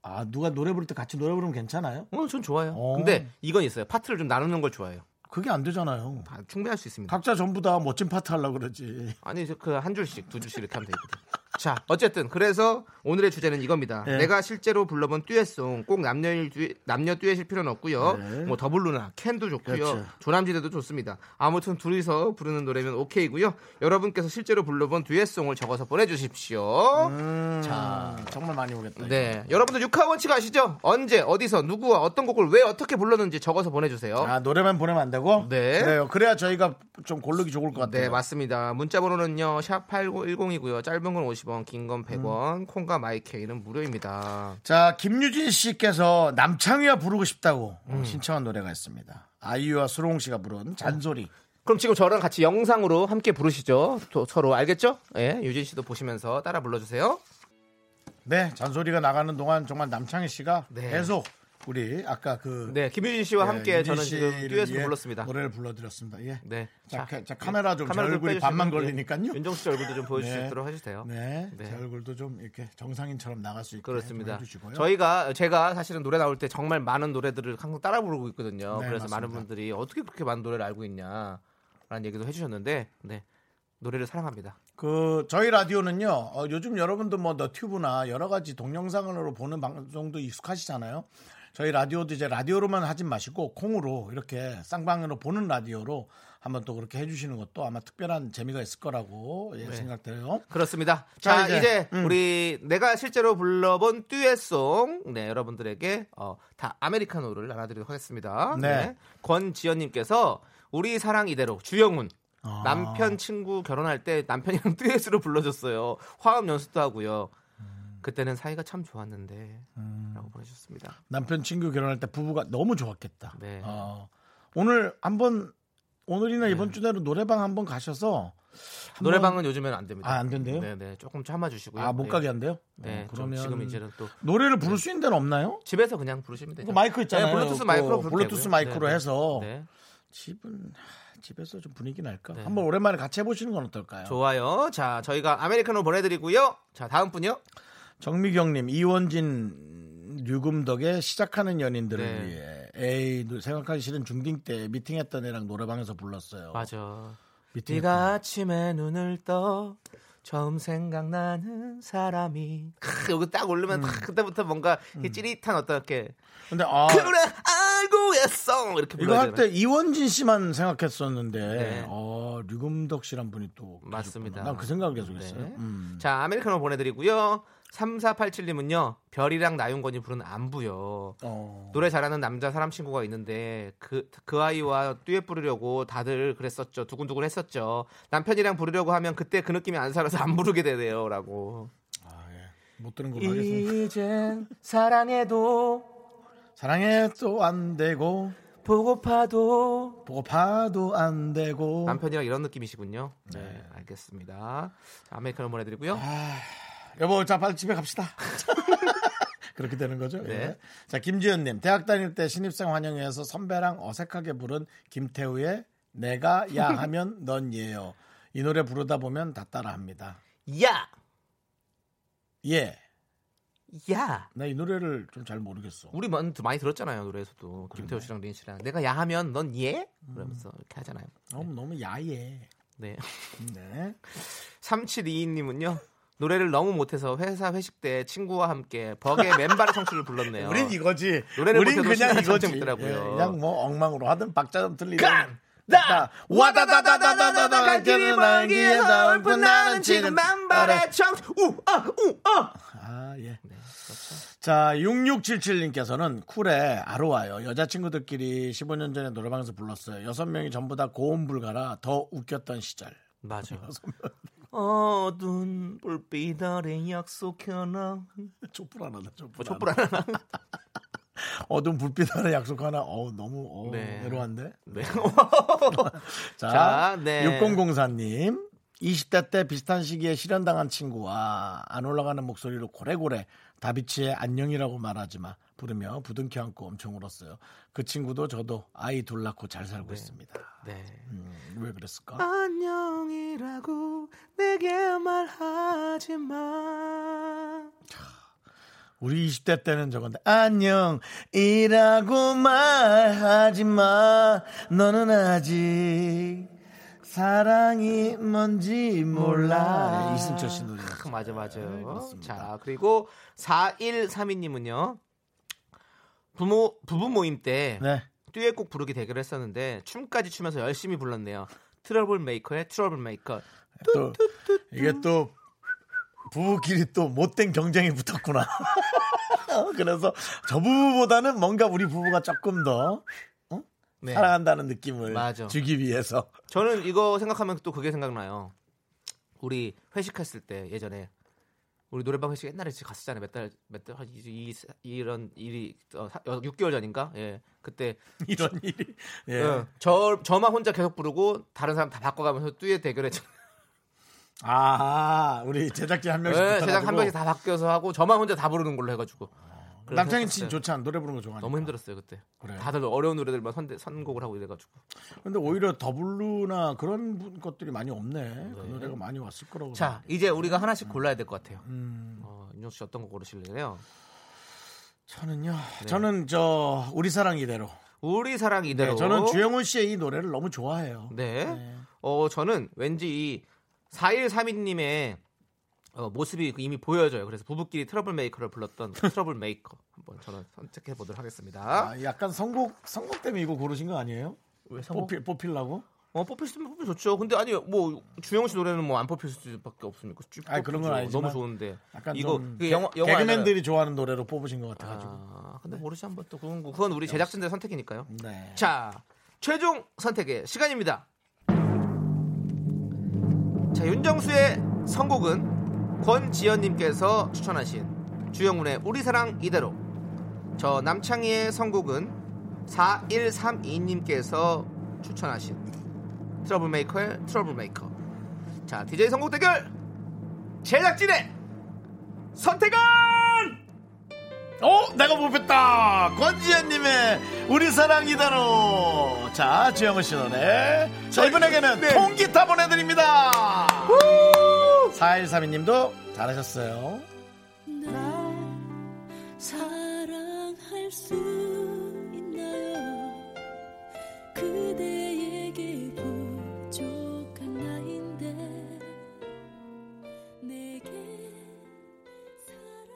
아 누가 노래 부를 때 같이 노래 부르면 괜찮아요? 어, 전 좋아요. 어. 근데 이건 있어요. 파트를 좀 나누는 걸 좋아해요. 그게 안 되잖아요. 다 충분할 수 있습니다. 각자 전부 다 멋진 파트 하려고 그러지. 아니 그 한 줄씩 두 줄씩 이렇게 하면 되거든. 자 어쨌든 그래서 오늘의 주제는 이겁니다. 네. 내가 실제로 불러본 듀엣송 꼭 남녀 듀엣, 남녀 듀엣일 필요는 없고요. 네. 뭐 더블루나 캔도 좋고요. 그렇죠. 조남지대도 좋습니다. 아무튼 둘이서 부르는 노래면 오케이고요. 여러분께서 실제로 불러본 듀엣송을 적어서 보내주십시오. 자, 정말 많이 오겠다. 이거. 네, 여러분들 육하 원칙 아시죠? 언제 어디서 누구와 어떤 곡을 왜 어떻게 불렀는지 적어서 보내주세요. 아, 노래만 보내면 안 되고? 네. 그래요. 그래야 저희가 좀 고르기 좋을 것 같아요. 네, 맞습니다. 문자 번호는요. 샵 8910이고요. 짧은 건 50원, 긴 건 100원. 콩과 마이케이는 무료입니다. 자, 김유진 씨께서 남창희와 부르고 싶다고 음. 신청한 노래가 있습니다. 아이유와 수롱 씨가 부른 잔소리. 그럼 지금 저랑 같이 영상으로 함께 부르시죠. 또 서로 알겠죠? 예, 유진 씨도 보시면서 따라 불러주세요. 네, 잔소리가 나가는 동안 정말 남창희 씨가 네. 계속 우리 아까 그 네, 김유진 씨와 예, 함께 저는 지금 듀엣을 위해 불렀습니다. 노래를 불러드렸습니다. 예. 네. 자, 카- 자, 카메라 좀제 카메라 좀 얼굴이 빼주시면, 반만 예, 걸리니까요. 윤정수 씨 얼굴도 좀수 네. 있도록 해주세요. 네, 네. 제 얼굴도 좀 이렇게 정상인처럼 나갈 수 있게 좀 그렇습니다. 해주시고요. 저희가 제가 사실은 노래 나올 때 정말 많은 노래들을 항상 따라 부르고 있거든요. 네, 그래서 맞습니다. 많은 분들이 어떻게 그렇게 많은 노래를 알고 있냐라는 얘기도 해주셨는데, 네 노래를 사랑합니다. 그 저희 라디오는요. 어, 요즘 여러분도 뭐 너튜브나 여러 가지 동영상으로 보는 방송도 익숙하시잖아요. 저희 라디오도 이제 라디오로만 하진 마시고 콩으로 이렇게 쌍방으로 보는 라디오로 한번 또 그렇게 해주시는 것도 아마 특별한 재미가 있을 거라고 예, 생각돼요. 그렇습니다. 자, 자, 이제, 이제, 음. 우리 내가 실제로 불러본 듀엣송, 네 여러분들에게 어, 다 아메리카노를 나눠드리도록 하겠습니다. 네. 권지연님께서 우리 사랑 이대로 주영훈 아. 남편 친구 결혼할 때 남편이랑 [laughs] 듀엣으로 불러줬어요. 화음 연습도 하고요. 그때는 사이가 참 좋았는데 음. 라고 보내주셨습니다. 남편 친구 결혼할 때 부부가 너무 좋았겠다. 네. 어, 오늘 한번 오늘이나 이번 주 내로 노래방 한번 가셔서 한번- 노래방은 요즘에는 안 됩니다. 아, 안 된대요? 네 네 조금 참아 주시고요. 아 못 네. 가게 한대요. 네, 어, 좀 그러면 지금 이제는 또 노래를 부를 수 있는 데는 없나요? 집에서 그냥 부르시면. 그 마이크 있잖아요. 네, 블루투스 그 마이크로 부르면 블루투스. 마이크로 네, 네. 해서 네. 집은 하, 집에서 좀 분위기 날까? 네. 한번 오랜만에 같이 해 보시는 건 어떨까요? 좋아요. 자, 저희가 아메리카노 보내 드리고요. 자, 다음 분요. 정미경님 이원진 류금덕의 시작하는 연인들을 네. 위해 에이 노- 생각하기 싫은 중딩 때 미팅했던 애랑 노래방에서 불렀어요. 맞아. 미팅했던 네가 아침에 눈을 떠 처음 생각나는 사람이 크, 여기 딱 올르면 탁 그때부터 뭔가 이 찌릿한 어떤 이렇게 근데 아 그래 알고 있어 이렇게 이거 할 때? 이원진 씨만 생각했었는데 네. 어, 류금덕 씨란 분이 또 맞습니다. 난 그 생각을 계속 했어요. 네. 음. 자 아메리카노 보내드리고요 3487님은요 별이랑 나윤건이 부른 안부요 어. 노래 잘하는 남자 사람 친구가 있는데 그, 그 아이와 듀엣 부르려고 다들 그랬었죠. 두근두근 했었죠. 남편이랑 부르려고 하면 그때 그 느낌이 안 살아서 안 부르게 되네요. 라고. 아, 예. 못 들은 걸로 하겠습니다. 이젠 사랑해도 사랑해 또안 되고 보고파도 보고 봐도 안 되고 남편이랑 이런 느낌이시군요. 네, 알겠습니다. 자, 아메리카노 보내드리고요. 여보 자 빨리 집에 갑시다. [laughs] 그렇게 되는 거죠. 네. 예. 자 김지현님 대학 다닐 때 신입생 환영회에서 선배랑 어색하게 부른 김태우의 내가 야 하면 [laughs] 넌 예요. 이 노래 부르다 보면 다 따라합니다. 야! 예. 야! 나 이 노래를 좀 잘 모르겠어. 우리 많이, 많이 들었잖아요. 노래에서도. 김태호 씨랑 린 씨랑. 내가 야 하면 넌 예? 그러면서 이렇게 하잖아요. 너무 너무 야해. 네. 네. [laughs] 3722님은요. 노래를 너무 못해서 회사 회식 때 친구와 함께 버게 맨발의 청춘을 불렀네요. [laughs] 우린 이거지. 노래를 우린 그냥 이거지. 있더라고요. 예, 그냥 뭐 엉망으로 하든 박자 좀 틀리든. 다 와다다다다다다다 갈 길이 멀기에서 얼픈 나는 지금 맨발의 청춘 우아 우아 아, 예. 네, 그렇죠. 자, 6677님께서는 쿨에 아로와요. 여자친구들끼리 15년 전에 노래방에서 불렀어요. 여섯 명이 전부 다 고음 불가라 더 웃겼던 시절. 맞아. 어두운 불빛 아래 약속 하나 촛불 하나다, 촛불. 뭐 촛불 하나 [laughs] 어두운 불빛 하나 약속 하나. 어 너무 어, 네. 내려왔는데. 네. [laughs] 자, 자, 네. 6004님. 20대 때 비슷한 시기에 실현당한 친구와 안 올라가는 목소리로 고래고래 다비치의 안녕이라고 말하지 마 부르며 부둥켜 안고 엄청 울었어요. 그 친구도 저도 아이 둘 낳고 잘 살고 있습니다. 네. 음, 왜 그랬을까? 안녕이라고 내게 말하지 마 우리 20대 때는 저건데 안녕이라고 말하지 마 너는 아직 사랑이 뭔지 몰라 이승철 씨 노래 크, 맞아 맞아요. 네, 그렇습니다. 자 그리고 4132님은요 부모 부부 모임 때 네. 듀엣곡 부르기 대결을 했었는데 춤까지 추면서 열심히 불렀네요. 트러블 메이커의 트러블 메이커. 또 이게 또 부부끼리 또 못된 경쟁이 붙었구나. [laughs] 그래서 저 부부보다는 뭔가 우리 부부가 조금 더 네. 사랑한다는 느낌을 맞아. 주기 위해서 저는 이거 생각하면 또 그게 생각나요. 우리 회식했을 때 예전에 우리 노래방 회식 옛날에 갔었잖아요. 몇 달, 몇 달, 한 이, 이, 이런 일이 어, 사- 어, 6개월 전인가? 예. 그때 [laughs] 이런 일이. 예. 예. 저 저만 혼자 계속 부르고 다른 사람 다 바꿔가면서 듀엣 대결했잖아요. 아, 우리 제작진 한 명씩. 예, 제작 한. 명씩 다 바뀌어서 하고 저만 혼자 다 부르는 걸로 해가지고. 남창희 씨 했었어요. 좋지 않아? 노래 부르는 거 좋아하니까. 너무 힘들었어요 그때. 그래요? 다들 어려운 노래들만 선, 선곡을 하고 이래가지고. 근데 오히려 더블루나 그런 분- 것들이 많이 없네. 그 노래가 많이 왔을 거라고. 자, 이제 우리가 하나씩 골라야 될 것 같아요. 음, 어, 윤정수 씨 어떤 거 고르실래요? 저는요. 네. 저는 저 우리 사랑 이대로. 우리 사랑 이대로. 네, 저는 주영훈 씨의 이 노래를 너무 좋아해요. 네. 어, 저는 왠지 이 4132님의 어, 모습이 이미 보여져요. 그래서 부부끼리 트러블 메이커를 불렀던 그 트러블 메이커 한번 저는 선택해 보도록 하겠습니다. 아, 약간 선곡 선곡 때문에 이거 고르신 거 아니에요? 왜 선곡? 뽑힐 뽑힐라고? 어, 뽑힐 수 있으면 뽑히면 좋죠. 근데 아니 뭐 주영훈 씨 노래는 뭐 안 뽑힐 수밖에 없습니까? 쭉 아니, 그런 건. 아니지만 너무 좋은데. 약간 이거 좀그 개- 영화 영화 개그맨들이 좋아하는 노래로 뽑으신 것. 같아가지고. 아, 근데 모르지 한번 또 그건 그건 우리 제작진들 선택이니까요. 네. 자, 최종 선택의 시간입니다. 자, 윤정수의 선곡은 권지연님께서 추천하신 주영훈의 우리 사랑 이대로. 저 남창희의 선곡은 4132님께서 추천하신 트러블메이커의 트러블메이커. 자, DJ 선곡 대결 제작진의 선택은 어, 내가 뽑혔다. 권지현님의 우리 사랑 이대로. 자, 주영훈 씨 노래. 자, 이분에게는 네. 통기타 보내드립니다. 4132님도 잘하셨어요. 사랑할 수 있나요? 그대에게 부족한 나인데 내게 사랑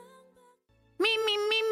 미미미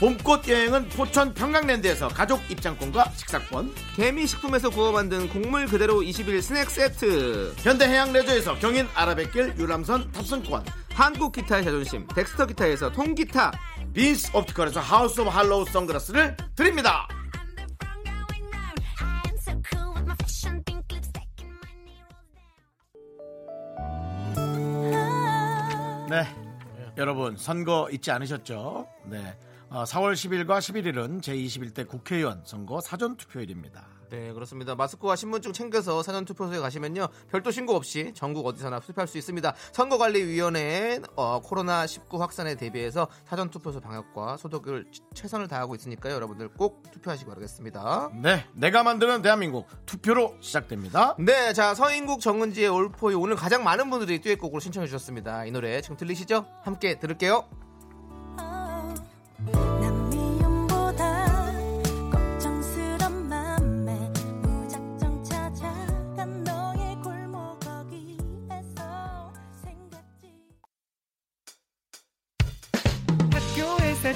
봄꽃 여행은 포천 평강랜드에서 가족 입장권과 식사권. 개미식품에서 구워 만든 곡물 그대로 21 스낵 세트 현대해양 레저에서 경인 아라뱃길 유람선 탑승권. 한국 기타의 자존심 덱스터 기타에서 통기타 빈스 옵티컬에서 하우스 오브 할로우 선글라스를 드립니다. 네. 여러분, 선거 잊지 않으셨죠? 네. 어, 4월 10일과 11일은 제21대 국회의원 선거 사전 투표일입니다. 네 그렇습니다 마스크와 신분증 챙겨서 사전 투표소에 가시면요 별도 신고 없이 전국 어디서나 투표할 수 있습니다 선거관리위원회는 어, 코로나19 확산에 대비해서 사전 투표소 방역과 소독을 최선을 다하고 있으니까요 여러분들 꼭 투표하시기 바라겠습니다 네. 내가 만드는 대한민국 투표로 시작됩니다. 네, 자 서인국 정은지의 올포유 오늘 가장 많은 분들이 듀엣곡으로 신청해 주셨습니다. 이 노래 지금 들리시죠? 함께 들을게요.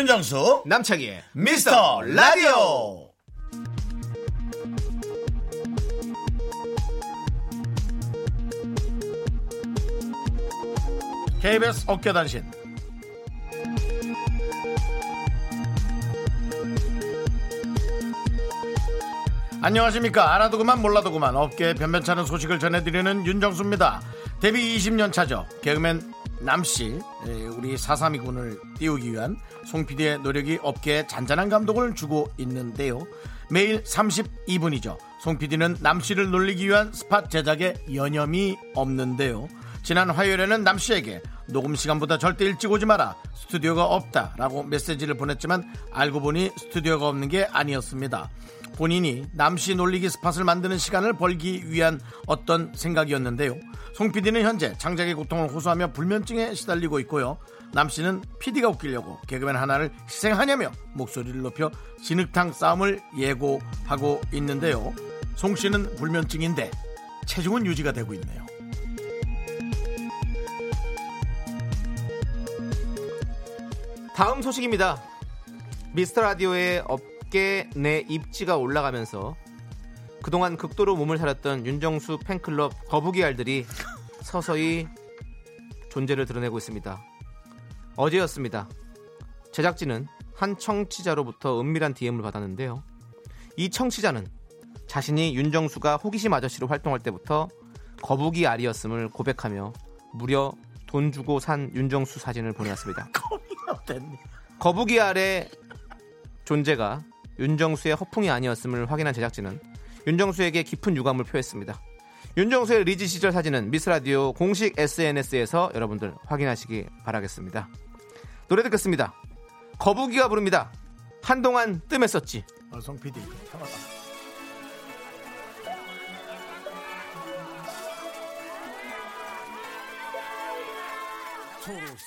윤정수, 남창희의 미스터 라디오. KBS 어깨단신. 안녕하십니까. 알아도 그만 몰라도 그만 업계에 변변찮은 소식을 전해드리는 윤정수입니다. 데뷔 20년 차죠. 개그맨 남씨, 에, 우리 432군을 띄우기 위한 송 PD의 노력이 업계에 잔잔한 감동을 주고 있는데요. 매일 32분이죠. 송 PD는 남씨를 놀리기 위한 스팟 제작에 여념이 없는데요. 지난 화요일에는 남 씨에게 녹음 시간보다 절대 일찍 오지 마라 스튜디오가 없다 라고 메시지를 보냈지만 알고 보니 스튜디오가 없는 게 아니었습니다. 본인이 남씨 놀리기 스팟을 만드는 시간을 벌기 위한 어떤 생각이었는데요. 송 PD는 현재 창작의 고통을 호소하며 불면증에 시달리고 있고요. 남씨는 PD가 웃기려고 개그맨 하나를 희생하냐며 목소리를 높여 진흙탕 싸움을 예고하고 있는데요. 송 씨는 불면증인데 체중은 유지가 되고 있네요. 다음 소식입니다. 미스터 라디오의 업계 내 입지가 올라가면서 그동안 극도로 몸을 사렸던 윤정수 팬클럽 거북이 알들이 서서히 존재를 드러내고 있습니다. 어제였습니다. 제작진은 한 청취자로부터 은밀한 DM을 받았는데요. 이 청취자는 자신이 윤정수가 호기심 아저씨로 활동할 때부터 거북이 알이었음을 고백하며 무려 돈 주고 산 윤정수 사진을 보내왔습니다. [laughs] 됐니? 거북이 알의 존재가 윤정수의 허풍이 아니었음을 확인한 제작진은 윤정수에게 깊은 유감을 표했습니다. 윤정수의 리즈 시절 사진은 미스라디오 공식 SNS에서 여러분들 확인하시기 바라겠습니다. 노래 듣겠습니다. 거북이가 부릅니다. 한동안 뜸했었지. 어, 송 PD.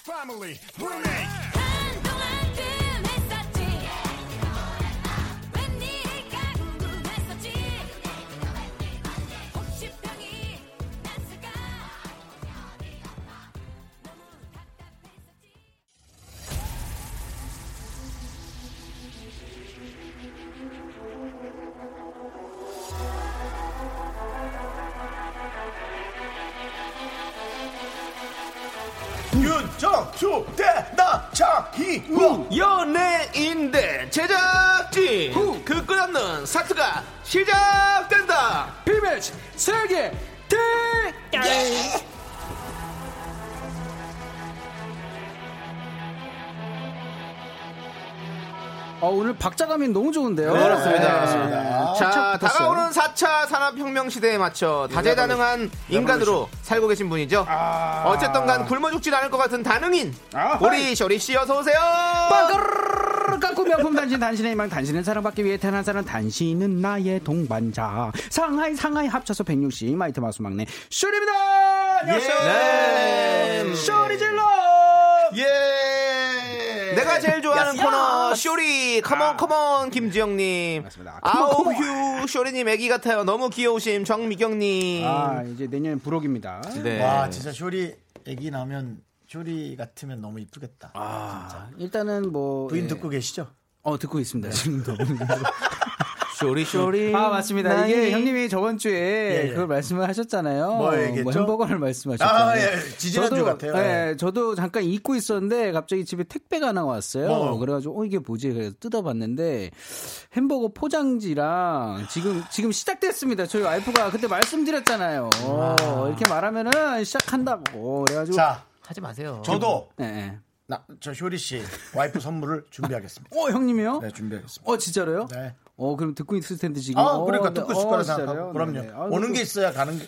한동안 윤정수 대나 장희우. 연예인대 제작진. 그 끝없는 사투가 시작된다. 비매치 세계 대 어, 오늘 박자감이 너무 좋은데요. 네, 그렇습니다. 그렇습니다. 자. 다가오는 4차 산업혁명 시대에 맞춰 다재다능한 인간으로 살고 계신 분이죠. 어쨌든 간 굶어 죽진 않을 것 같은 다능인. 우리 쇼리 씨 어서 오세요. 깎고 명품 단신 단신의 희망 단신을 사랑받기 위해 태어난 사람 단신은 나의 동반자 상하이 상하이 합쳐서 160 마이티 마우스 막내 쇼리입니다 안녕하세요 네. 쇼리 질러 yeah 내가 제일 좋아하는 yes, 코너 yes. 쇼리. Come on come on 김지영님. 맞습니다. 아우 come on, 휴 쇼리님 애기 같아요. 너무 귀여우심. 정미경님. 아 이제 내년 부록입니다. 네. 와 진짜 쇼리 애기 나면 쇼리 같으면 너무 이쁘겠다. 아, 일단은 뭐 부인 예. 듣고 계시죠? 어 듣고 있습니다. 지금도 [laughs] 쇼리 쇼리 아 맞습니다. 이게 형님이 저번 주에 예, 예. 그걸 말씀을 하셨잖아요. 뭐? 햄버거를 말씀하셨잖아요. 아, 예. 지지난주 저도, 같아요. 예, 저도 잠깐 잊고 있었는데 갑자기 집에 택배가 하나 왔어요. 뭐? 그래가지고 어 이게 뭐지? 그래서 뜯어봤는데 햄버거 포장지랑 지금 지금 시작됐습니다. 저희 와이프가 그때 말씀드렸잖아요. 어, 이렇게 말하면은 시작한다고. 그래가지고 자 하지 마세요 저도 예, 예. 나, 저 쇼리 씨 와이프 선물을 준비하겠습니다. 어 형님이요? 네 준비하겠습니다. 어 진짜로요? 네. 어 그럼 듣고 있을 텐데 지금. 아 어, 그러니까 네. 듣고 있을 거라 어, 생각하고? 그럼요. 네네. 아, 오는 게 있어야 가는 게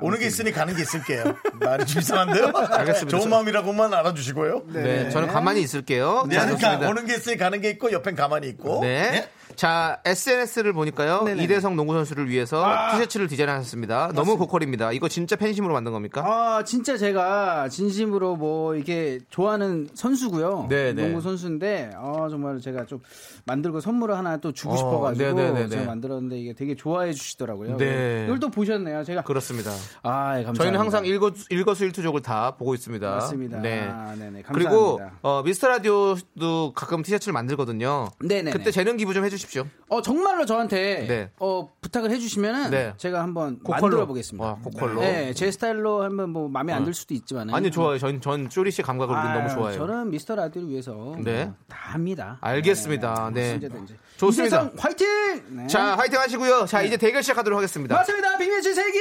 오는 게 있으니 가는 게 있을게요. 말이 좀 이상한데요? 알겠습니다. 좋은 마음이라고만 알아주시고요. 네, 저는 가만히 있을게요 네, 자, 그러니까. 오는 게 있으니 가는 게 있고 옆엔 가만히 있고. 네. 자, SNS를 보니까요. 이대성 농구 선수를 위해서 티셔츠를 디자인하셨습니다. 너무 고퀄입니다. 이거 진짜 팬심으로 만든 겁니까? 아 진짜 제가 진심으로 뭐 이렇게 좋아하는 선수고요. 네, 네. 농구 선수인데 아 정말 제가 좀 만들고 선물을 하나 또 주고 어, 싶어 가지고 네, 네, 네, 네. 제가 만들었는데 이게 되게 좋아해 주시더라고요. 네. 이걸 또 보셨네요. 제가 그렇습니다. 아 예, 감사합니다. 저희는 항상 일거, 일거수일투족을 다 보고 있습니다. 맞습니다. 네. 아, 네네, 감사합니다. 그리고 어, 미스터 라디오도 가끔 티셔츠를 만들거든요. 네네네. 그때 재능 기부 좀 해주십시오. 어 정말로 저한테 네. 어 부탁을 해주시면은 네. 제가 한번 고퀄로. 만들어 보겠습니다. 와, 고퀄로. 네, 제 스타일로 하면 뭐 마음에 안 들 수도 있지만 아니 좋아요. 전, 전 쇼리 씨 감각을 우린 너무 좋아해요. 저는 미스터 라디오를 위해서 네. 뭐 다 합니다. 알겠습니다. 네. 언제든지. 좋습니다. 이재성 화이팅! 네. 자, 화이팅 하시고요. 자, 이제 대결 시작하도록 하겠습니다. 맞습니다. 빅매치 세기의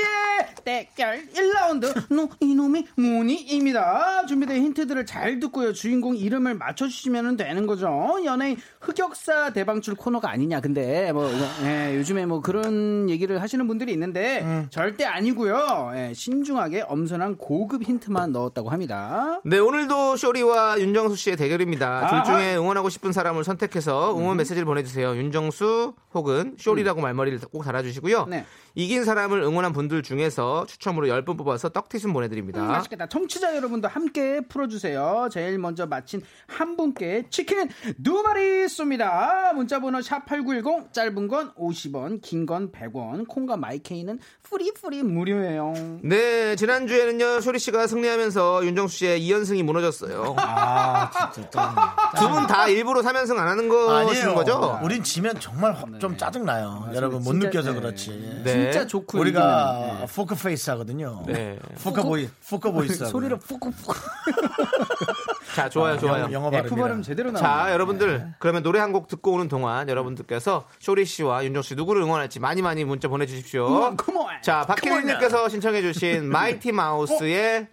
대결 1라운드 너 이름이 뭐니입니다. 준비된 힌트들을 잘 듣고요. 주인공 이름을 맞춰주시면 되는 거죠. 연예인 흑역사 대방출 코너가 아니냐. 근데 뭐 예, 요즘에 뭐 그런 얘기를 하시는 분들이 있는데 음. 절대 아니고요. 예, 신중하게 엄선한 고급 힌트만 넣었다고 합니다. 네, 오늘도 쇼리와 윤정수 씨의 대결입니다. 둘. 중에 응원하고 싶은 사람을 선택해서 응원 메시지를 보내주세요. 윤정수 혹은 쇼리라고 말머리를 꼭 달아주시고요. 네. 이긴 사람을 응원한 분들 중에서 추첨으로 10분 뽑아서 떡티순 보내드립니다. 음, 맛있겠다. 청취자 여러분도 함께 풀어주세요. 제일 먼저 맞힌 한 분께 치킨은 두 마리 쏩니다. 문자번호 샵8910 짧은 건 50원, 긴 건 100원, 콩과 마이케이는 free free 무료예요. 네, 지난주에는요, 쇼리 씨가 승리하면서 윤정수 씨의 2연승이 무너졌어요. 아, 진짜. 두 분 다 일부러 3연승 안 하는 아니에요. 거죠? 우린 지면 정말 화- 좀 짜증 나요. 여러분 못 진짜, 느껴서 네. 그렇지. 네. 진짜 좋고 우리가 포커페이스 하거든요. 네. poker voi, poker voice. 소리를 푹푹푹. [laughs] 자, 좋아요, 좋아요. 영어, 영어 F 발음이라. 발음 제대로 나오네. 자, 여러분들, 그러면 노래 한 곡 듣고 오는 동안 여러분들께서 쇼리 씨와 윤정수 씨 누구를 응원할지 많이 많이 문자 보내주십시오. 컴온. 자, 박혜린님께서 신청해주신 [laughs] 마이티 마우스의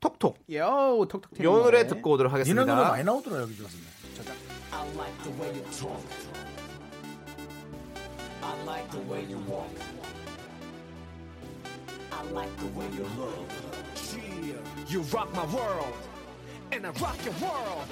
톡톡. 요, 톡톡 이 노래 듣고 오도록 니네 노래 하겠습니다. 많이 나오더라 여기 좀. You rock my world, and I rock your world.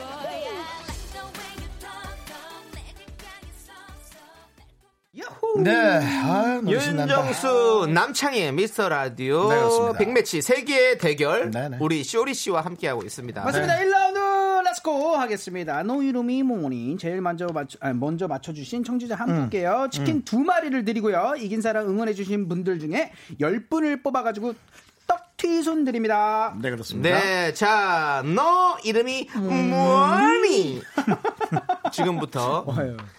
네, 아, 너무 신난다. 윤정수 남창희의 미스터 라디오 네, 그렇습니다. 빅매치 세기의 대결 네, 네. 우리 쇼리 씨와 함께하고 있습니다. 맞습니다. 1라운드 Let's go 하겠습니다. 너 이름이 뭐니 제일 먼저 맞춰 아, 먼저 맞춰주신 청취자 한 분께요. 치킨 두 마리를 드리고요. 이긴 사람 응원해주신 분들 중에 10분을 뽑아가지고 떡튀순 드립니다. 네, 그렇습니다. 네, 자, 너 이름이 뭐니? [laughs] 지금부터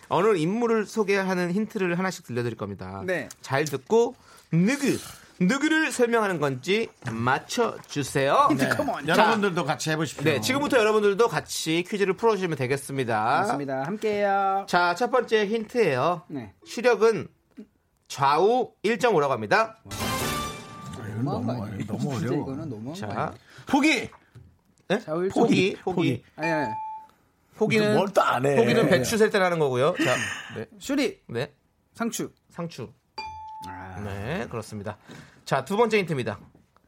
어느 인물을 소개하는 힌트를 하나씩 들려드릴 겁니다. 네. 잘 듣고 누구, 누구를 설명하는 건지 맞춰주세요. [laughs] 힌트 컴온. 여러분들도 같이 해보십시오. 네, 지금부터 여러분들도 같이 퀴즈를 풀어주시면 되겠습니다. 맞습니다. 함께해요. 자, 첫 번째 힌트예요. 네. 시력은 좌우 1.5라고 합니다. 너무한 거 너무, 아니에요? 너무 어려워. 이거는 너무한 거 자? 포기. 네? 좌우 포기, 일점- 포기. 아니, 아니. 포기는 뭘또안 해. 포기는 배추 셀때 하는 거고요. 자, 네, [laughs] 슈리 네, 상추. 상추. 아, 네, 그렇습니다. 자, 두 번째 힌트입니다.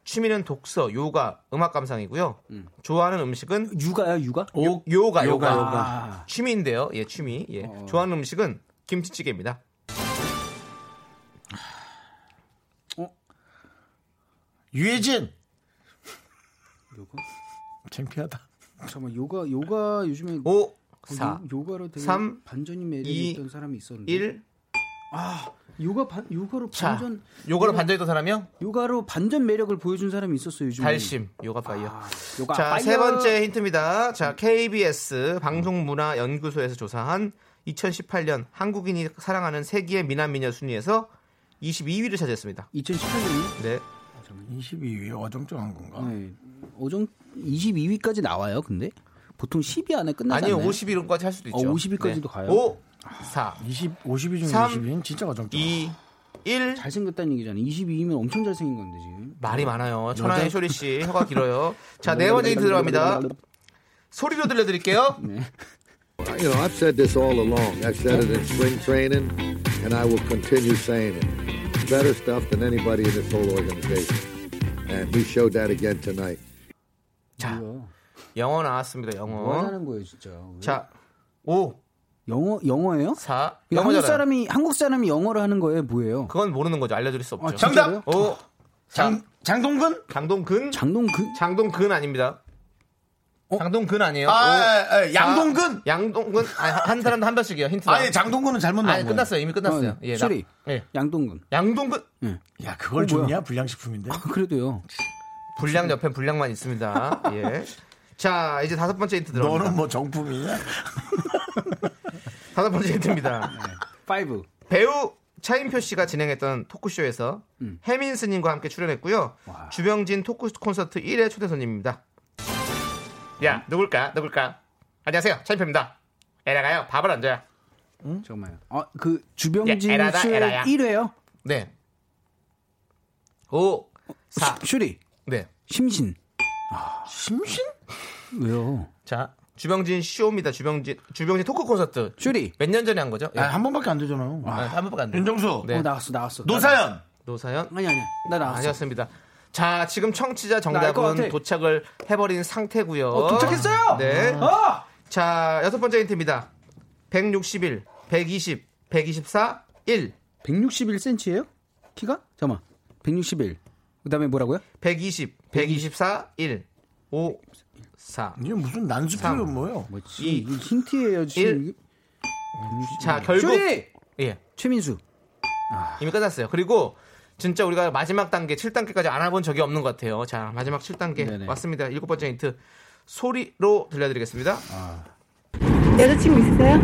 취미는 독서, 요가, 음악 감상이고요. 좋아하는 음식은 육아야 육아? 요, 요가, 요가, 요가. 취미인데요. 예, 취미. 예. 좋아하는 음식은 김치찌개입니다. 유해진. 요가? 창피하다. 잠깐만 요가 요가 요즘에 5, 그 4, 요- 요가로 되게 삼, 반전이 매력이 이, 있던 사람이 있었는데 1. 요가 반 요가로 자, 반전 요거로 반대했던 사람이요? 요가로 반전 매력을 보여준 사람이 있었어요 요즘 달심, 요가 파이어. 아, 요가 자, 파이어. 세 번째 힌트입니다. 자, KBS 방송문화연구소에서 조사한 2018년 한국인이 사랑하는 세계의 미남 미녀 순위에서 22위를 차지했습니다. 2018년이 네. 22위 어정쩡한 건가? 네. 오정 22위까지 나와요 근데 보통 10위 안에 끝나지 아니요, 않나요? 50위로까지 할 수도 있죠. 어, 50위까지도 가요? 5, 4, 20, 52 중에 삼, 22는 진짜 어정쩡. 2, 1. 잘생겼다는 얘기잖아요 22위면 엄청 잘생긴 건데 지금 말이 많아요. 천하의 쇼리 씨 혀가 길어요. 자, 네 번째 힌트 들어갑니다. 소리로 들려드릴게요. You know, I've said this all along. I've said it in spring training, and I will continue saying it. Better stuff than anybody in this whole organization. And we showed that again tonight. 자, 영어 나왔습니다. 뭐 영어. 하는 거예요 진짜 왜? 자, 5, 영어 영어예요? 4. 이거 한국 영어잖아요. 사람이 한국 사람이 영어를 하는 거예요 뭐예요? 그건 모르는 거죠. 알려드릴 수 없죠. 아? 정답! 5, 장, 장동근? 장동근? 장동근 장동근 아닙니다. 장동근 아니에요. 아, 오, 아, 아, 양동근? 사, 양동근? 아니, 한 사람도 한 번씩이요. 힌트. 아니, 장동근은 잘못 나온 거예요. 끝났어요. 이미 끝났어요. 어, 예, 소리. 나- 예. 양동근 양동근? 야, 그걸 어? 줬냐? 불량식품인데? 아, 그래도 요 불량 옆에 불량만 있습니다. 예. 자, 이제 다섯 번째 힌트 들어갑니다. 너는 뭐 정품이냐? [laughs] 다섯 번째 힌트입니다. 5 배우 차인표 씨가 진행했던 토크쇼에서 음. 해민 스님과 함께 출연했고요. 주병진 토크 콘서트 1회 초대 손님입니다. 야, 누굴까? 누굴까? 안녕하세요. 차인표입니다. 에라가요. 밥을 안 줘요. 잠깐만요. 어, 그 주병진 야, 에라다, 술 에라야. 1회요? 네. 5, 4. 슈리. 네. 심신. 심신? 왜요? 자, 주병진 쇼입니다. 주병진 주병진 토크 콘서트. 슈리. 몇 년 전에 한 거죠? 예. 아, 한 번밖에 안 되잖아요. 아, 한 번밖에 안 돼요. 윤정수. 네. 어, 나왔어, 나왔어. 노사연. 노사연? 아니, 아니. 나 나왔어. 아니었습니다. 자, 지금 청취자 정답은. 도착을 해버린 상태고요. 어, 도착했어요? 네. 어! 자, 여섯 번째 힌트입니다. 161, 120, 124, 1. 161cm예요? 키가? 잠깐만. 161. 그다음에 뭐라고요? 120, 124, 1. 5, 4. 이게 무슨 난수표현 뭐예요? 뭐지? 이- 힌트예요, 지금. 일. 이게. 자, 결국 슈리! 예. 최민수. 이미 끝났어요. 그리고 진짜 우리가 마지막 단계 7단계까지 알아본 적이 없는 것 같아요. 자, 마지막 7단계 네네. 왔습니다. 일곱 번째 힌트. 소리로 들려드리겠습니다. 여자친구 있으세요?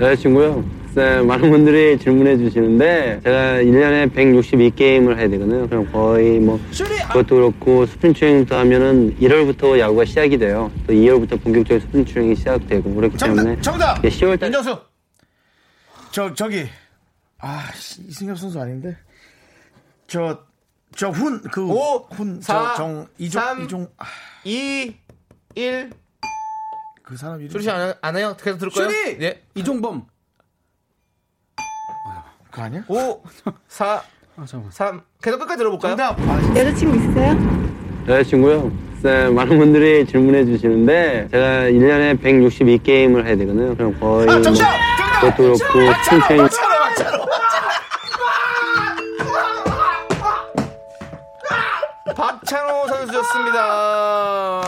여자친구요? 글쎄, 많은 분들이 질문해 주시는데 제가 1년에 162게임을 해야 되거든요. 그럼 거의 뭐 그것도 그렇고 spring training도 하면은 1월부터 야구가 시작이 돼요. 또 2월부터 본격적인 spring training이 시작되고 그렇기 때문에 정답! 정답! 10월 달 윤정수! 저, 저기. 아, 씨, 이승엽 선수 아닌데? 저, 저 훈, 그. 오, 훈, 사, 저, 정, 이종, 삼, 이종. 아, 2, 1. 그 사람 이름. 조리 씨안 안 해요? 계속 들을까요? 슈리! 예. 이종범. 그거 아니야? 5, 4, [laughs] 아, 잠깐만. 3. 계속 끝까지 들어볼까요? 정답! 아, 여자친구 있으세요? 여자친구요? 글쎄, 많은 분들이 질문해 주시는데 제가 1년에 162게임을 해야 되거든요. 그럼 거의 아, 뭐 정답! 정답! 그것도 그렇고 트레이닝 맞잖아, 맞잖아! 박찬호 선수였습니다.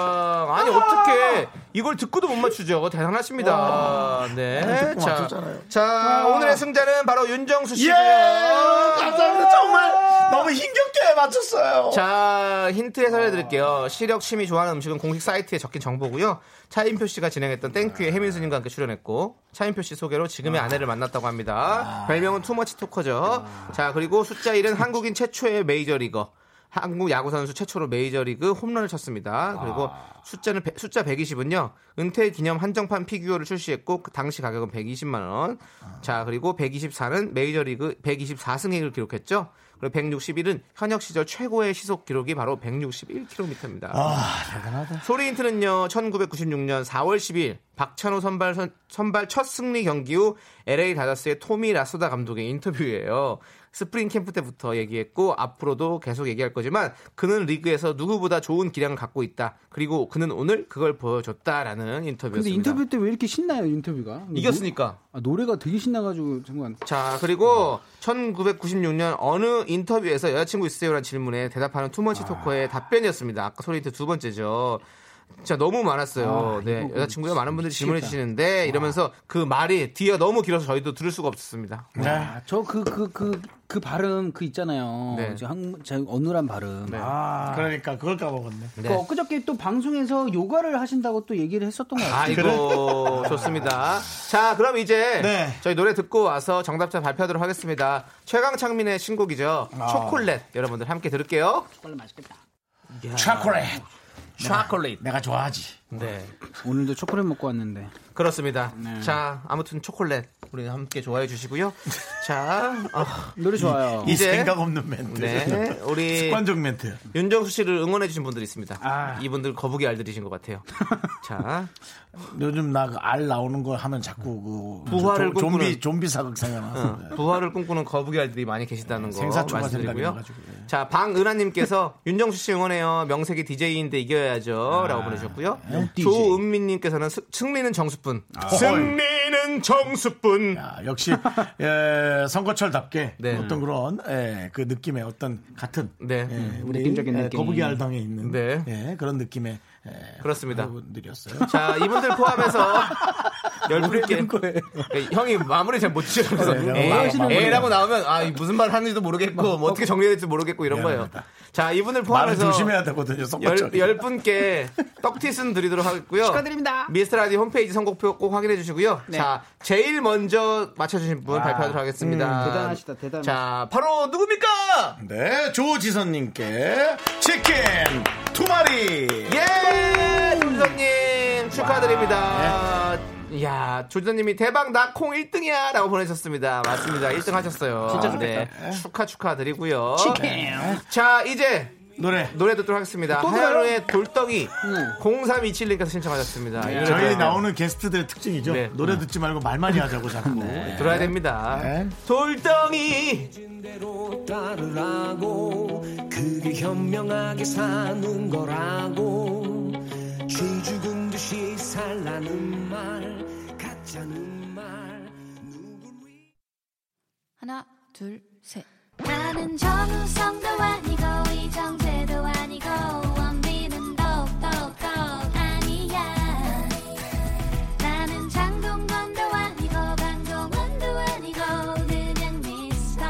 이걸 듣고도 못 맞추죠? 대단하십니다. 네. 듣고 자, 맞췄잖아요. 자 오늘의 승자는 바로 윤정수 예! 씨고요. 감사합니다. 정말 너무 힘겹게 맞췄어요. 자 힌트 해설해 드릴게요. 시력 취미 좋아하는 음식은 공식 사이트에 적힌 정보고요. 차인표 씨가 진행했던 땡큐의 혜민스님과 함께 출연했고 차인표 씨 소개로 지금의 아내를 만났다고 합니다. 별명은 too much talker죠. 자 그리고 숫자 1은 한국인 최초의 메이저리거. 한국 야구 선수 최초로 메이저리그 홈런을 쳤습니다. 그리고 숫자는 배- 숫자 120은요. 은퇴 기념 한정판 피규어를 출시했고 그 당시 가격은 120만 원. 자, 그리고 124는 메이저리그 124승을 기록했죠. 그리고 161은 현역 시절 최고의 시속 기록이 바로 161km입니다. 아, 대단하다. 소리 힌트는요, 1996년 4월 10일 박찬호 선발, 선, 선발 첫 승리 경기 후 LA 다저스의 토미 라소다 감독의 인터뷰예요. 스프링 캠프 때부터 얘기했고 앞으로도 계속 얘기할 거지만 그는 리그에서 누구보다 좋은 기량을 갖고 있다. 그리고 그는 오늘 그걸 보여줬다라는 인터뷰였습니다. 근데 인터뷰 때 왜 이렇게 신나요, 인터뷰가? 이겼으니까. 아, 노래가 되게 신나가지고, 잠깐. 자, 그리고 1996년 어느 인터뷰에서 여자친구 있으세요라는 질문에 대답하는 too much talker의 답변이었습니다. 아까 소리 힌트 두 번째죠. 진짜 너무 많았어요. 아, 네, 여자친구가 많은 분들이 질문해. 주시는데 이러면서 그 말이 뒤가 너무 길어서 저희도 들을 수가 없었습니다. 아, 저 그, 그, 그, 그 발음, 그 있잖아요. 네. 저 한, 저 어눌한 발음. 아. 그러니까 그걸 까먹었네. 네. 그 엊그저께 또 방송에서 요가를 하신다고 또 얘기를 했었던 것 같아요. 아이고 [laughs] 좋습니다. 자, 그럼 이제 네. 저희 노래 듣고 와서 정답자 발표하도록 하겠습니다. 최강창민의 신곡이죠. 아. 초콜릿 여러분들 함께 들을게요. 초콜릿 맛있겠다. 초콜릿. 초콜릿. 내가 좋아하지. 네. [laughs] 오늘도 초콜릿 먹고 왔는데. 그렇습니다. 네. 자, 아무튼 초콜릿 우리 함께 좋아해 주시고요. 자, 아, 노래 좋아요. 이 이제- 생각 없는 멘트. 네, 우리 [laughs] 습관적 멘트. 윤정수 씨를 응원해 주신 분들이 있습니다. 아. 이분들 거북이 알들이신 것 같아요. 자, [laughs] 요즘 나그알 나오는 거 하면 자꾸 그 부활을 조- 좀비 꿈꾸는- 좀비 사극 생각나. 어, 부활을 꿈꾸는 거북이 알들이 많이 계시다는 거 생사초가 말씀드리고요. 예. 자, 방은하님께서 윤정수 씨 응원해요. 명색이 DJ인데 이겨야죠.라고 보내주셨고요. 조은민님께서는 스- 승리는 정수뿐. 승리는 정수뿐. 야, 역시 예, 선거철답게 네. 어떤 그런 예, 그 느낌의 어떤 같은 네. 예, 우리 느낌적인 예, 느낌. 거북이 알당에 있는 네. 예, 그런 느낌의 예, 그렇습니다. 분들이었어요. 자, 이분들 포함해서 [laughs] 열 분께 예, 형이 마무리 잘못 지어서 네, 마무리. 에라고 나오면 아이 무슨 말 하는지도 모르겠고 뭐 어떻게 정리해야 될지 모르겠고 이런 거예요. 미안합니다. 자, 이분들 말을 포함해서 조심해야 되거든요. 열. 열 분께 떡티순 드리도록 하겠고요. 축하드립니다. 미스터 라디오 홈페이지 선곡표 꼭 확인해 주시고요. 자, 제일 먼저 맞춰주신 분 발표하도록 하겠습니다. 음, 대단하시다, 대단하시다. 자, 바로 누굽니까? 네, 조지선님께 치킨 두 마리. 예, 조지선님 축하드립니다. 이야, 조지다님이 대박 나 콩 1등이야 라고 보내셨습니다. 맞습니다. 1등 하셨어요. 진짜 네. 좋겠다. 축하 축하드리고요. 치킨. 자, 이제 노래 노래 듣도록 하겠습니다. 또 하연우의 돌덩이 0327님께서 신청하셨습니다. 이 노래 저희. 나오는 게스트들의 특징이죠. 네. 노래 듣지 말고 말 많이 하자고 자꾸. 들어야 됩니다. 네. 돌덩이 따르라고 그게 현명하게 사는 거라고 쥐 죽은 듯이 살라는 말 가짜는 말. 하나, 둘, 셋. 나는 정우성도 아니고 이정재도 아니고 원빈은 더욱더 아니야. 나는 장동건도 아니고 강동원도 아니고 그냥 미스터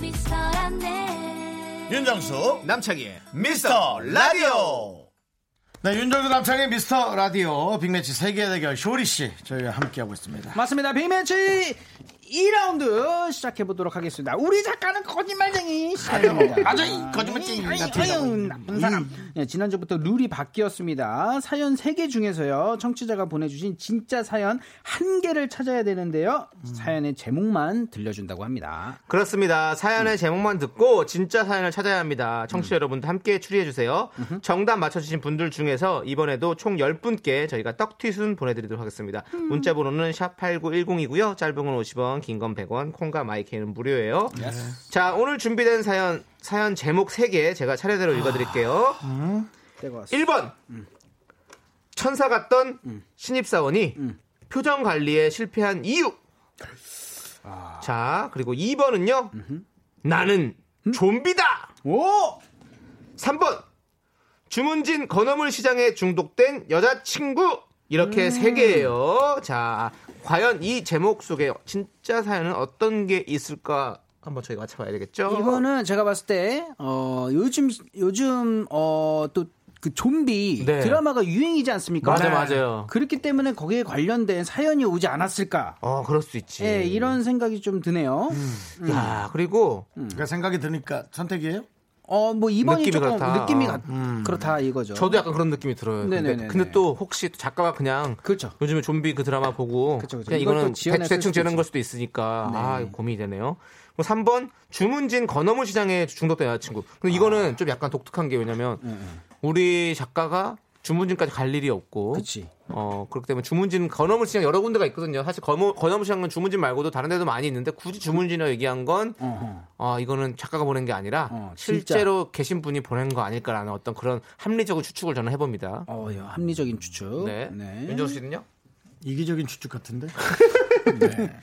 미스터란데. 윤정수 남창희의 미스터 라디오 네 윤정수 남창희의 미스터 라디오 빅매치 세계 대결 쇼리 씨 저희와 함께하고 있습니다 맞습니다. 빅매치 2라운드 시작해보도록 하겠습니다. 우리 작가는 거짓말쟁이 시작합니다. 맞아, 이 거짓말쟁이 같은. 나쁜 사람. 네, 지난주부터 룰이 바뀌었습니다. 사연 3개 중에서요. 청취자가 보내주신 진짜 사연 한개를 찾아야 되는데요. 사연의 제목만 들려준다고 합니다. 그렇습니다. 사연의 제목만 듣고 진짜 사연을 찾아야 합니다. 청취자 여러분도 함께 추리해주세요. 정답 맞춰주신 분들 중에서 이번에도 총 10분께 저희가 떡튀순 보내드리도록 하겠습니다. 문자 번호는 샵 8910이고요. 짧은 건 50원, 긴 건 100원, 콩과 마이크는 무료예요. 자, 오늘 준비된 사연, 사연 제목 3개 제가 차례대로 읽어드릴게요. 때가 1번. 천사 같던 신입사원이 표정 관리에 실패한 이유. 자, 그리고 2번은요. 나는 좀비다. 오! 3번. 주문진 건어물 시장에 중독된 여자친구. 이렇게 세 개예요. 자, 과연 이 제목 속에 진짜 사연은 어떤 게 있을까 한번 저희가 맞춰봐야 되겠죠? 이거는 제가 봤을 때, 어, 요즘, 요즘, 어, 또, 그 좀비 네. 드라마가 유행이지 않습니까? 맞아요, 맞아요. 그렇기 때문에 거기에 관련된 사연이 오지 않았을까? 어, 그럴 수 있지. 예, 이런 생각이 좀 드네요. 음. 야, 그리고 그러니까 생각이 드니까 선택이에요? 어, 뭐 이번이 느낌이 조금 그렇다. 느낌이 어. 가- 그렇다 이거죠. 저도 약간 그런 느낌이 들어요. 근데, 네네네네. 근데 또 혹시 작가가 그냥 그렇죠. 요즘에 좀비 그 드라마 보고 그쵸, 그쵸. 그냥 이거는 대충 있죠. 걸 수도 있으니까 네. 아 고민이 되네요. 뭐 3번 주문진 건어물 시장에 중독된 여자친구. 근데 이거는 좀 약간 독특한 게 왜냐면 우리 작가가 주문진까지 갈 일이 없고 그치. 어 그렇기 때문에 주문진 건어물 시장 여러 군데가 있거든요. 사실 건어, 건어물 시장은 주문진 말고도 다른 데도 많이 있는데 굳이 주문진을 얘기한 건 어허. 아, 이거는 작가가 보낸 게 아니라 어. 실제로 계신 분이 보낸 거 아닐까라는 어떤 그런 합리적인 추측을 저는 해봅니다. 어, 야, 합리적인 추측. 네. 네. 윤정수 씨는요? 이기적인 추측 같은데. [laughs] 네.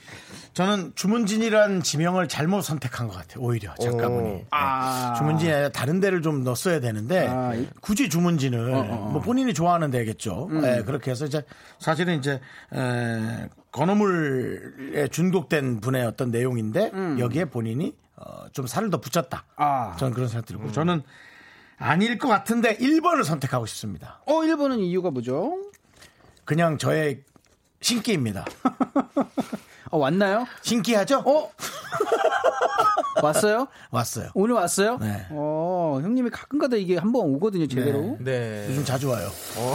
저는 주문진이란 지명을 잘못 선택한 것 같아요. 오히려 작가분이. 네. 아. 주문진이 아니라 다른 데를 좀 넣었어야 되는데 아, 이- 굳이 주문진을 어, 어, 어. 뭐 본인이 좋아하는 데겠죠. 음. 예, 그렇게 해서 이제 사실은 이제 에, 건어물에 중독된 분의 어떤 내용인데 여기에 본인이 어, 좀 살을 더 붙였다. 음. 아. 저는 그런 생각 들고 저는 아닐 것 같은데 1번을 선택하고 싶습니다. 어, 1번은 이유가 뭐죠? 그냥 저의 신기입니다. [laughs] 어, 왔나요? 신기하죠? 어? [laughs] 왔어요? 왔어요. 오늘 왔어요? 네. 어, 형님이 가끔가다 이게 한 번 오거든요, 제대로. 네. 요즘 자주 와요.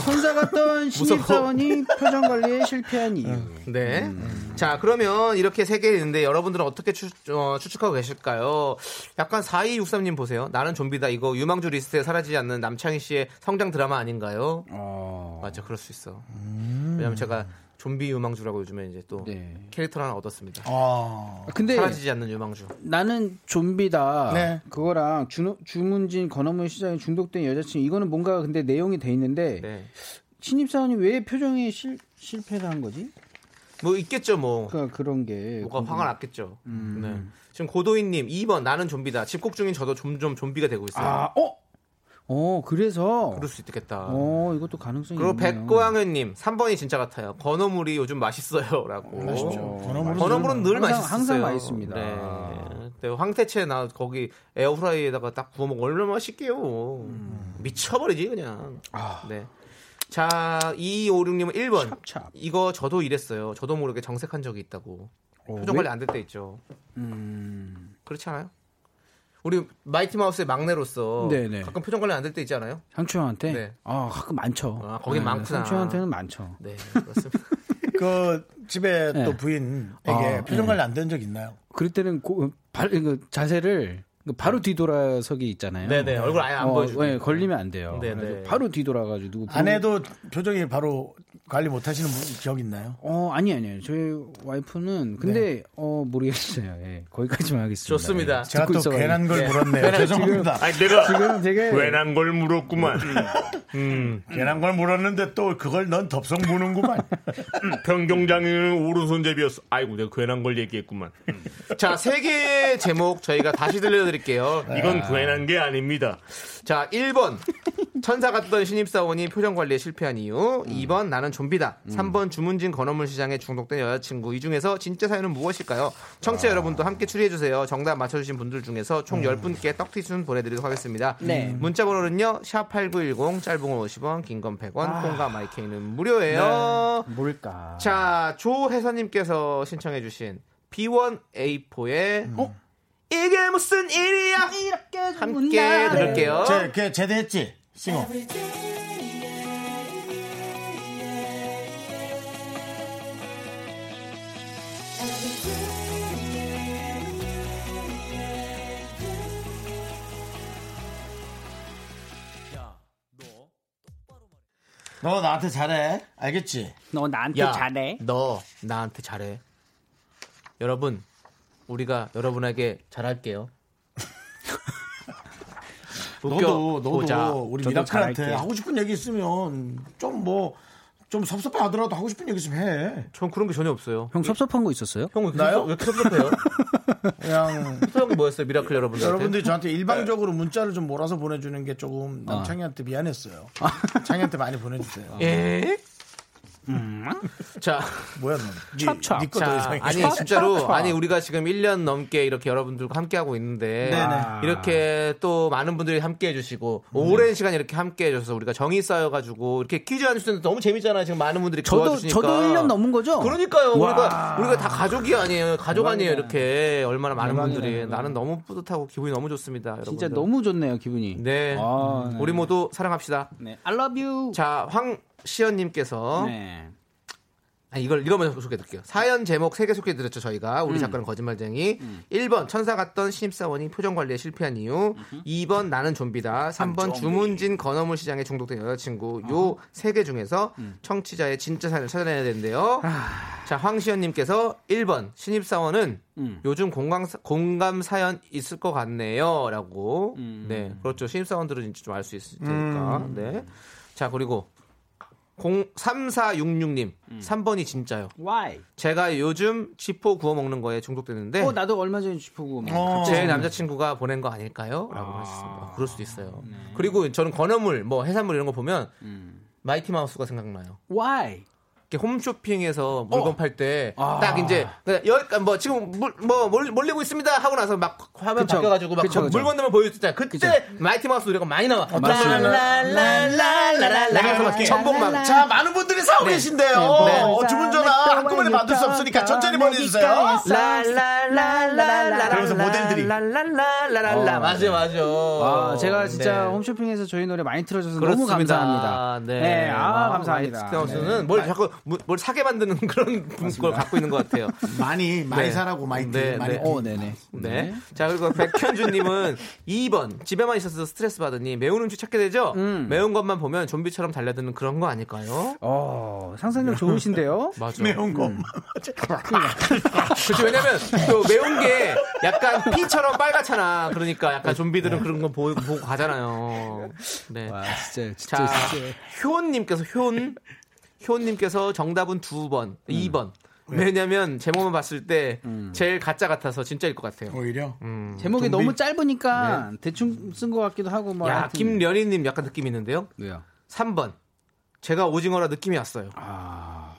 혼자 갔던 [laughs] 신입사원이 표정 관리에 실패한 이유. 네. 음. 자, 그러면 이렇게 세 개 있는데 여러분들은 어떻게 추, 어, 추측하고 계실까요? 약간 4263님 보세요. 나는 좀비다. 이거 유망주 리스트에 사라지지 않는 남창희 씨의 성장 드라마 아닌가요? 어. 맞아, 그럴 수 있어. 음. 왜냐면 제가 좀비 유망주라고 요즘에 이제 또 네. 캐릭터를 하나 얻었습니다. 아. 근데 사라지지 않는 유망주. 나는 좀비다. 네. 그거랑 주, 주문진 건어물 시장에 중독된 여자친구 이거는 뭔가 근데 내용이 돼 있는데 네. 신입사원이 왜 표정에 실, 실패를 한 거지? 뭐 있겠죠, 뭐. 그러니까 그런 게 뭐가 화가 났겠죠. 음. 네. 지금 고도인님 2번 나는 좀비다. 집콕 중인 저도 점점 좀비가 되고 있어요. 아, 어? 어, 그래서 그럴 수 있겠다. 어, 이것도 가능성이 그리고 있네요. 백고양이님 3번이 진짜 같아요. 건어물이 요즘 맛있어요라고. 맛있죠. 건어물은 건어물은 늘 항상- 맛있어요. 항상 맛있습니다. 네. 네, 황태채 나 거기 에어프라이에다가 딱 구워 먹으면 얼마나 맛있게요. 미쳐버리지 그냥. 네. 자, 2256님은 1번. 찹찹. 이거 저도 이랬어요. 저도 모르게 정색한 적이 있다고. 어, 표정 왜? 관리 안 될 때 있죠. 음. 그렇지 않아요? 우리 마이티 마우스의 막내로서 네네. 가끔 표정 관리 안 될 때 있지 않아요? 상추형한테? 네. 아, 가끔 많죠. 아, 거긴 많구나. 상추형한테는 많죠. 네, 그렇습니다. [laughs] 그 집에 네. 또 부인에게 아, 표정 네. 관리 안 된 적 있나요? 그럴 때는 고, 발, 그 자세를 그 바로 뒤돌아서기 있잖아요. 네네, 얼굴 아예 안 보여주고. 네, 걸리면 안 돼요. 네네. 바로 뒤돌아가지고 누구 아내도 표정이 바로 관리 못 하시는 분 기억 있나요? 어 아니 아니요 저희 와이프는 근데 네. 어 모르겠어요. 예, 거기까지만 하겠습니다. 좋습니다. 예, 제가 또 있어가지고. 괜한 걸 예. 물었네요. [laughs] 괜한- 죄송합니다. 지금- 아니 내가 지금 되게 괜한 걸 물었구만. 음. 괜한 걸 물었는데 또 그걸 넌 덥석 무는구만. 평경장에는 오른손잡이였어. 아이고 내가 괜한 걸 얘기했구만. 음. 자, 세 개의 제목 저희가 다시 들려드릴게요. 이건 괜한 게 아닙니다. 자, 1번. 천사 같던 신입사원이 표정 관리에 실패한 이유. 2번 나는 좀비다. 3번 주문진 건어물 시장에 중독된 여자친구. 이 중에서 진짜 사연은 무엇일까요? 청취자 여러분도 함께 추리해주세요. 정답 맞춰주신 분들 중에서 총 10분께 떡티순 보내드리도록 하겠습니다. 네. 문자 번호는요. 샵8910 짧은 건 50원 긴 건 100원 콩과 마이케이는 무료예요. 뭘까? 자, 조혜선님께서 신청해주신 B1A4의 이게 무슨 일이야? 이렇게 함께 들을게요. 제, 걔 제대했지? 싱어. 너 나한테 잘해. 알겠지? 너 나한테 야, 잘해. 너 나한테 잘해. 여러분, 우리가 여러분에게 잘할게요. 웃겨 [laughs] 너도, 너도 보자. 우리 미라클한테. 하고 싶은 얘기 있으면 좀 뭐, 좀 섭섭해 하더라도 하고 싶은 얘기 있으면 해. 전 그런 게 전혀 없어요. 형 섭섭한 거 있었어요? 형, 왜 나요? 왜 이렇게 섭섭해요? [laughs] 그냥 섭섭한 게 뭐였어요, 미라클 여러분들? 여러분들이 저한테 일방적으로 문자를 좀 몰아서 보내주는 게 조금 남창희한테 미안했어요. [laughs] 창희한테 많이 보내주세요. 예? 자, 뭐야 너? 니, 찹찹. 니꺼더 자, 이상해. 아니 찹, 진짜로 찹, 찹. 아니 우리가 지금 1년 넘게 이렇게 여러분들과 함께 하고 있는데 네네. 이렇게 또 많은 분들이 함께 해주시고 오랜 시간 이렇게 함께 해줘서 우리가 정이 쌓여가지고 이렇게 퀴즈 안 주는데 너무 재밌잖아요. 지금 많은 분들이 저도 도와주시니까. 저도 1년 넘은 거죠? 그러니까요. 와. 우리가 우리가 다 가족이 아니에요. 가족 아니에요. 이렇게 얼마나 많은 대박이네, 분들이 대박. 나는 너무 뿌듯하고 기분이 너무 좋습니다. 여러분. 진짜 너무 좋네요 기분이. 네. 아, 네. 우리 모두 사랑합시다. 네. I love you. 자, 황 시연님께서 네. 아, 이걸 이거만 소개해드릴게요. 사연 제목 3개 소개해드렸죠 저희가. 우리 작가는 거짓말쟁이. 1번 천사 같던 신입사원이 표정 관리에 실패한 이유. 2번 나는 좀비다. 3번 주문진 건어물 시장에 중독된 여자친구. 요세개 중에서 청취자의 진짜 사연을 찾아내야 되는데요 자 황시연님께서 1번 신입사원은 요즘 공감, 공감 사연 있을 것 같네요. 라고. 네 그렇죠. 신입사원들은 진짜 좀 알 수 있을 테니까. 네 자 그리고 03466님 3번이 진짜요 Why? 제가 요즘 쥐포 구워 먹는 거에 중독됐는데 어 나도 얼마 전에 쥐포고 어. 제 남자친구가 보낸 거 아닐까요? 라고 하셨습니다. 그럴 수도 있어요. 그리고 저는 건어물, 뭐 해산물 이런 거 보면 마이티 마우스가 생각나요. Why? 이렇게 홈쇼핑에서 물건 팔때 아. 딱 이제 여기 뭐 지금 물, 뭐 몰- 몰리고 있습니다 하고 나서 막 화면 그쵸. 바뀌어 가지고 막 그쵸, 그쵸. 물건들만 보여줄 때 그때 마이티 마우스 노래가 많이 나와. 맞습니다. 라라라라라라 그래서 막 전복 막 자, 많은 분들이 사고 네. 계신데요. 네. 어, 주문 전화 한꺼번에 받을 수 없으니까 천천히 보내주세요. 라라라라라라 그러면서 모델들이. 라라라라라라 맞아 맞아. 아, 제가 진짜 네. 홈쇼핑에서 저희 노래 많이 틀어줘서 그렇습니다. 너무 감사합니다. 네. 아, 감사합니다. 마이트하우스는 뭘 자꾸 뭐- 뭘 사게 만드는 [laughs] 그런 걸 갖고 있는 것 같아요. 많이, 많이 네. 사라고, 마이티. 네, 많이. 네. 어, 네네. 네. 자, 그리고 백현주님은 [laughs] 2번. 집에만 있어서 스트레스 받으니 매운 음식 찾게 되죠? 음. 매운 것만 보면 좀비처럼 달려드는 그런 거 아닐까요? 어, 상상력 좋으신데요? [laughs] 맞아. 매운 거. 그렇죠. 왜냐면 또 매운 게 약간 피처럼 빨갛잖아. 그러니까 약간 좀비들은 그런 거 보고, 보고 가잖아요. 네. 와, 진짜, 자, 진짜, 진짜. 효은님께서 효은 효은님께서 정답은 두 번, 음. 2번. 왜냐면 제목만 봤을 때 제일 가짜 같아서 진짜일 것 같아요. 오히려. 음. 제목이 좀비? 너무 짧으니까 대충 쓴 것 같기도 하고 뭐. 야, 하여튼. 김련희님 약간 느낌 있는데요. 왜요? 3번. 제가 오징어라 느낌이 왔어요. 아,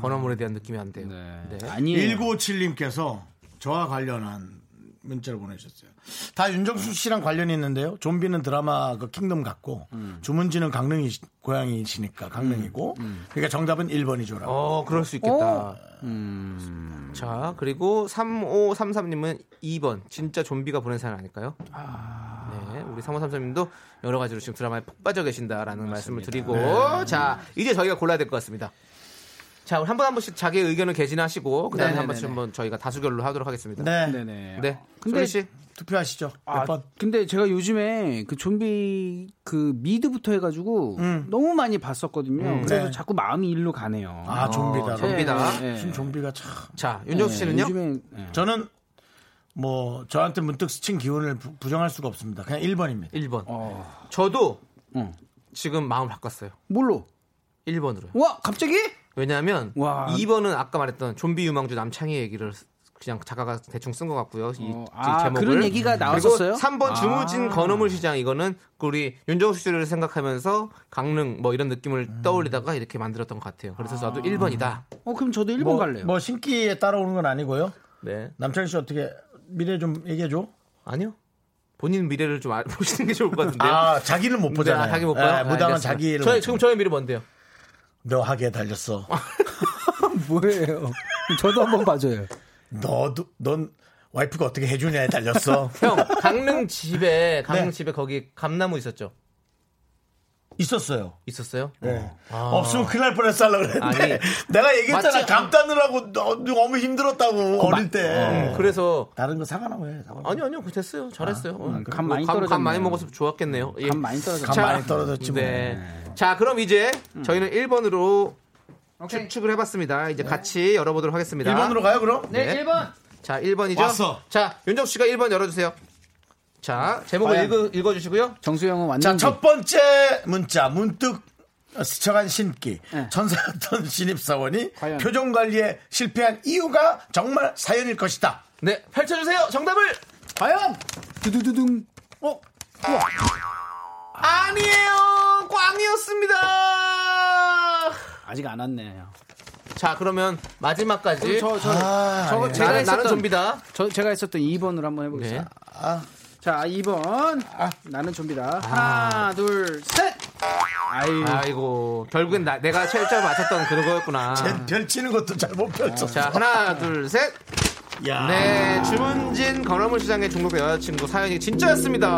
건어물에 대한 느낌이 안 돼요. 네. 네. 아니에요. 1957님께서 저와 관련한 문자를 보내셨어요. 다 윤정수 씨랑 관련이 있는데요. 좀비는 드라마 그 킹덤 같고 주문지는 강릉이 고향이시니까 강릉이고 그러니까 정답은 1번이죠라고. 어, 그럴 수 있겠다. 음. 자, 그리고 3533님은 2번. 진짜 좀비가 보낸 사연 아닐까요? 네, 우리 3533님도 여러 가지로 지금 드라마에 푹 빠져 계신다라는 말씀을 드리고. 자, 이제 저희가 골라야 될 것 같습니다. 자, 한 분 한 분씩 자기 의견을 개진하시고 그다음에 한 네네네네. 번씩 한번 저희가 다수결로 하도록 하겠습니다. 네. 네네. 네. 근데 씨. 투표하시죠. 몇 아, 번? 근데 제가 요즘에 그 좀비 그 미드부터 해가지고 너무 많이 봤었거든요. 음, 그래서 네. 자꾸 마음이 일로 가네요. 아, 좀비다. 좀비다. 네. 무슨 좀비가 참. 자, 윤정수 씨는요? 요즘에 네. 저는 뭐 저한테 문득 스친 기운을 부, 부정할 수가 없습니다. 그냥 1번입니다. 1번. 어. 저도 응. 지금 마음 바꿨어요. 뭘로? 1번으로요. 와 갑자기? 왜냐하면 와. 2번은 아까 말했던 좀비 유망주 남창희 얘기를 그냥 작가가 대충 쓴 것 같고요. 이, 어, 이 아, 제목을. 그런 얘기가 나왔었어요? 그리고 3번 아. 주무진 건어물 시장 이거는 우리 윤정수 씨를 생각하면서 강릉 뭐 이런 느낌을 음. 떠올리다가 이렇게 만들었던 것 같아요. 그래서 저도 1번이다. 어 그럼 저도 1번 뭐, 갈래요. 뭐 신기에 따라오는 건 아니고요. 네. 남창희 씨 어떻게 미래 좀 얘기해 줘. 아니요. 본인 미래를 좀 알- [laughs] 보시는 게 좋을 것 같은데요. 아, 자기는 못 보잖아요. 네, 자기 못 예, 봐요. 무당은 알겠습니다. 자기를 저희 못 지금 저의 미래 뭔데요? 너 하기에 달렸어. [laughs] 뭐예요? 저도 한번 봐줘요. 너도 넌 와이프가 어떻게 해주냐에 달렸어. [laughs] 형, 강릉 집에 강릉 네. 집에 거기 감나무 있었죠? 있었어요. 있었어요? 네. 아. 없으면 큰일 날 뻔했어 하려고 그랬는데 아니, [laughs] 내가 얘기했잖아? 감 따느라고 너, 너무 힘들었다고 어 릴 때 음, 그래서 다른 거 사가라고 해 사과. 아니요 아니요 그 됐어요 잘했어요 어, 음, 간 많이 감, 감. 많이 먹어서 좋았겠네요 예. 감 많이 떨어졌네. 감 많이 떨어졌지 뭐. 네. 자 그럼 이제 저희는 1번으로 추측을 해 봤습니다 이제 같이 열어 보도록 하겠습니다 1번으로 가요 그럼? 네, 1번. 자 1번이죠 왔어. 자 윤정수 씨가 1번 열어 주세요 자 제목을 과연? 읽어, 읽어주시고요 정수 형은 자, 완전 첫 번째 문자 문득 스쳐간 신기 네. 천사였던 [laughs] 신입사원이 과연? 표정 관리에 실패한 이유가 정말 사연일 것이다. 네 펼쳐주세요 정답을 과연 두두두둥. 어? 우와. 아니에요 꽝이었습니다 아직 안 왔네요. 자 그러면 마지막까지 저, 저, 아, 저, 예. 제가 나는, 나는 좀비다 저, 제가 했었던 2번으로 한번 해보겠습니다. 네. 아, 자, 2번. 나는 좀비다. 하나, 둘, 셋. 아이. 아이고 결국엔 나, 내가 철저히 맞췄던 그거였구나 쟤 펼치는 것도 잘 못 펼쳤어. 자 하나 둘 셋 야. 네, 주문진 건어물 시장에 중독된 여자친구 사연이 진짜였습니다.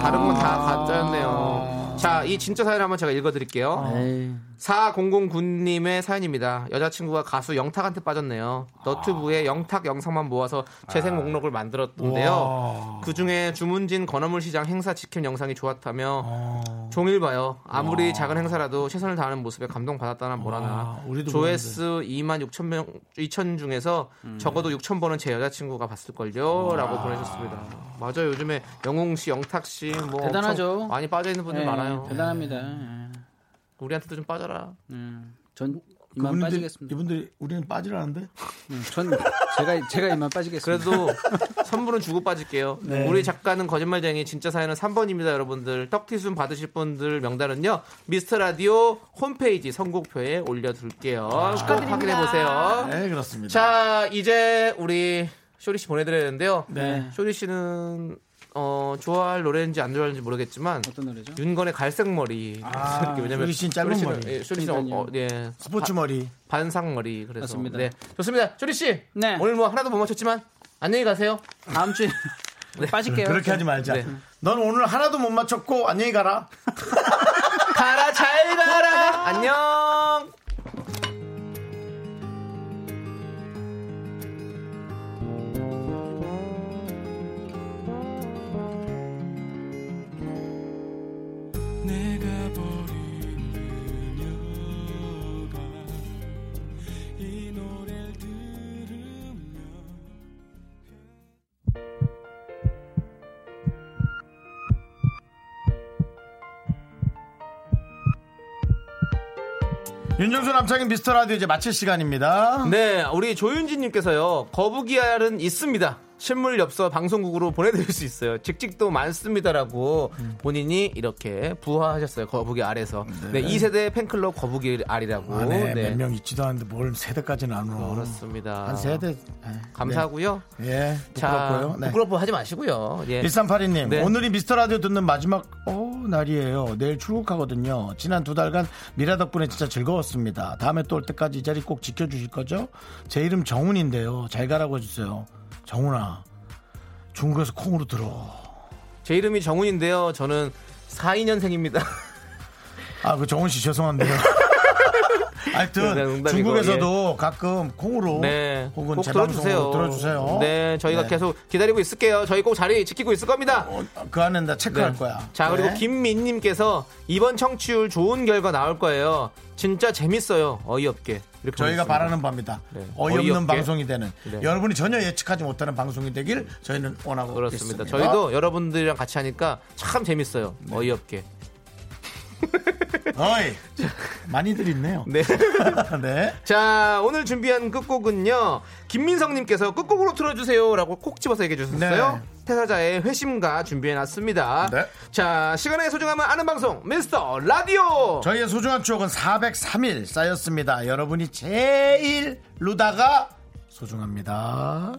다른 건 다 가짜였네요. 자, 이 진짜 사연 한번 제가 읽어드릴게요. 에이. 4009님의 사연입니다. 여자친구가 가수 영탁한테 빠졌네요. 너튜브에 영탁 영상만 모아서 재생 목록을 만들었던데요. 그 중에 주문진 건어물 시장 행사 지킴 영상이 좋았다며 종일 봐요. 아무리 작은 행사라도 최선을 다하는 모습에 감동받았다나 뭐라나. 조회수 2만 6천 명, 2천 중에서 적어도 6천 번은 제 여자친구가 봤을걸요. 라고 보내셨습니다. 맞아요. 요즘에 영웅 씨, 영탁 씨, 뭐. 대단하죠. 많이 빠져있는 분들 예, 많아요. 대단합니다. 예. 우리한테도 좀 빠져라. 음, 전 이만 그분들, 빠지겠습니다. 이분들이 우리는 빠지라는데? 음, 전 제가 제가 이만 빠지겠습니다. 그래도 선물은 주고 빠질게요. 네. 우리 작가는 거짓말쟁이 진짜 사연은 3번입니다, 여러분들. 떡티순 받으실 분들 명단은요. 미스터 라디오 홈페이지 선곡표에 올려 둘게요. 꼭 확인해 보세요. 네, 그렇습니다. 자, 이제 우리 쇼리 씨 보내 드려야 되는데요. 네. 쇼리 씨는 어, 좋아할 노래인지 안 좋아하는지 모르겠지만 어떤 노래죠? 윤건의 갈색 머리. 아, 쇼리 씨는 짧은 머리. 예, 쇼리 씨는 어, 어, 예, 스포츠 머리. 반상 머리. 그래서 맞습니다. 네, 좋습니다. 쇼리 씨. 네. 오늘 뭐 하나도 못 맞췄지만 안녕히 가세요. 다음 주에 [laughs] 빠질게요. 그렇게 하지 말자. 네. 넌 오늘 하나도 못 맞췄고 안녕히 가라. [laughs] 가라 잘 가라. 안녕. 윤정수 남창인 미스터 라디오 이제 마칠 시간입니다. 네, 우리 조윤진님께서요. 거북이 알은 있습니다. 실물 엽서 방송국으로 보내드릴 수 있어요. 직직도 많습니다라고 본인이 이렇게 부화하셨어요. 거북이 알에서. 네, 2세대 팬클럽 거북이 알이라고. 안에 네. 몇명 있지도 않은데 뭘 세대까지는 안 와. 그렇습니다. 한 세대. 에, 감사하고요. 네. 예, 자, 부끄럽고요. 네. 부끄럽고 하지 마시고요. 예. 1382님, 네. 오늘이 미스터 라디오 듣는 마지막 어, 날이에요. 내일 출국하거든요. 지난 두 달간 미라 덕분에 진짜 즐거웠습니다. 다음에 또 올 때까지 이 자리 꼭 지켜주실 거죠? 제 이름 정훈인데요. 잘 가라고 해주세요. 정훈아, 중국에서 콩으로 들어. 제 이름이 정훈인데요. 저는 42년생입니다. 아, 그 정훈 씨 죄송한데요. [laughs] 하여튼 네, 농담이고, 중국에서도 가끔 콩으로 네. 혹은 꼭 들어주세요. 들어주세요. 네, 저희가 네. 계속 기다리고 있을게요. 저희 꼭 자리 지키고 있을 겁니다. 그 안에 나 체크할 네. 거야. 자, 그리고 네. 김민님께서 이번 청취율 좋은 결과 나올 거예요. 진짜 재밌어요. 어이없게. 저희가 보냈습니다. 바라는 바입니다. 네. 어이없는 어이없게. 방송이 되는 네. 여러분이 전혀 예측하지 못하는 방송이 되길 저희는 원하고 그렇습니다. 있습니다. 저희도 여러분들이랑 같이 하니까 참 재밌어요. 어이없게. 어이 많이들 있네요. 네. [laughs] 네. 자, 오늘 준비한 끝곡은요. 김민성님께서 끝곡으로 틀어주세요라고 콕 집어서 얘기해 주셨어요. 태사자의 회심가 준비해놨습니다. 네. 자, 시간의 소중함을 아는 방송, 미스터 라디오! 저희의 소중한 추억은 403일 쌓였습니다. 여러분이 제일 루다가 소중합니다.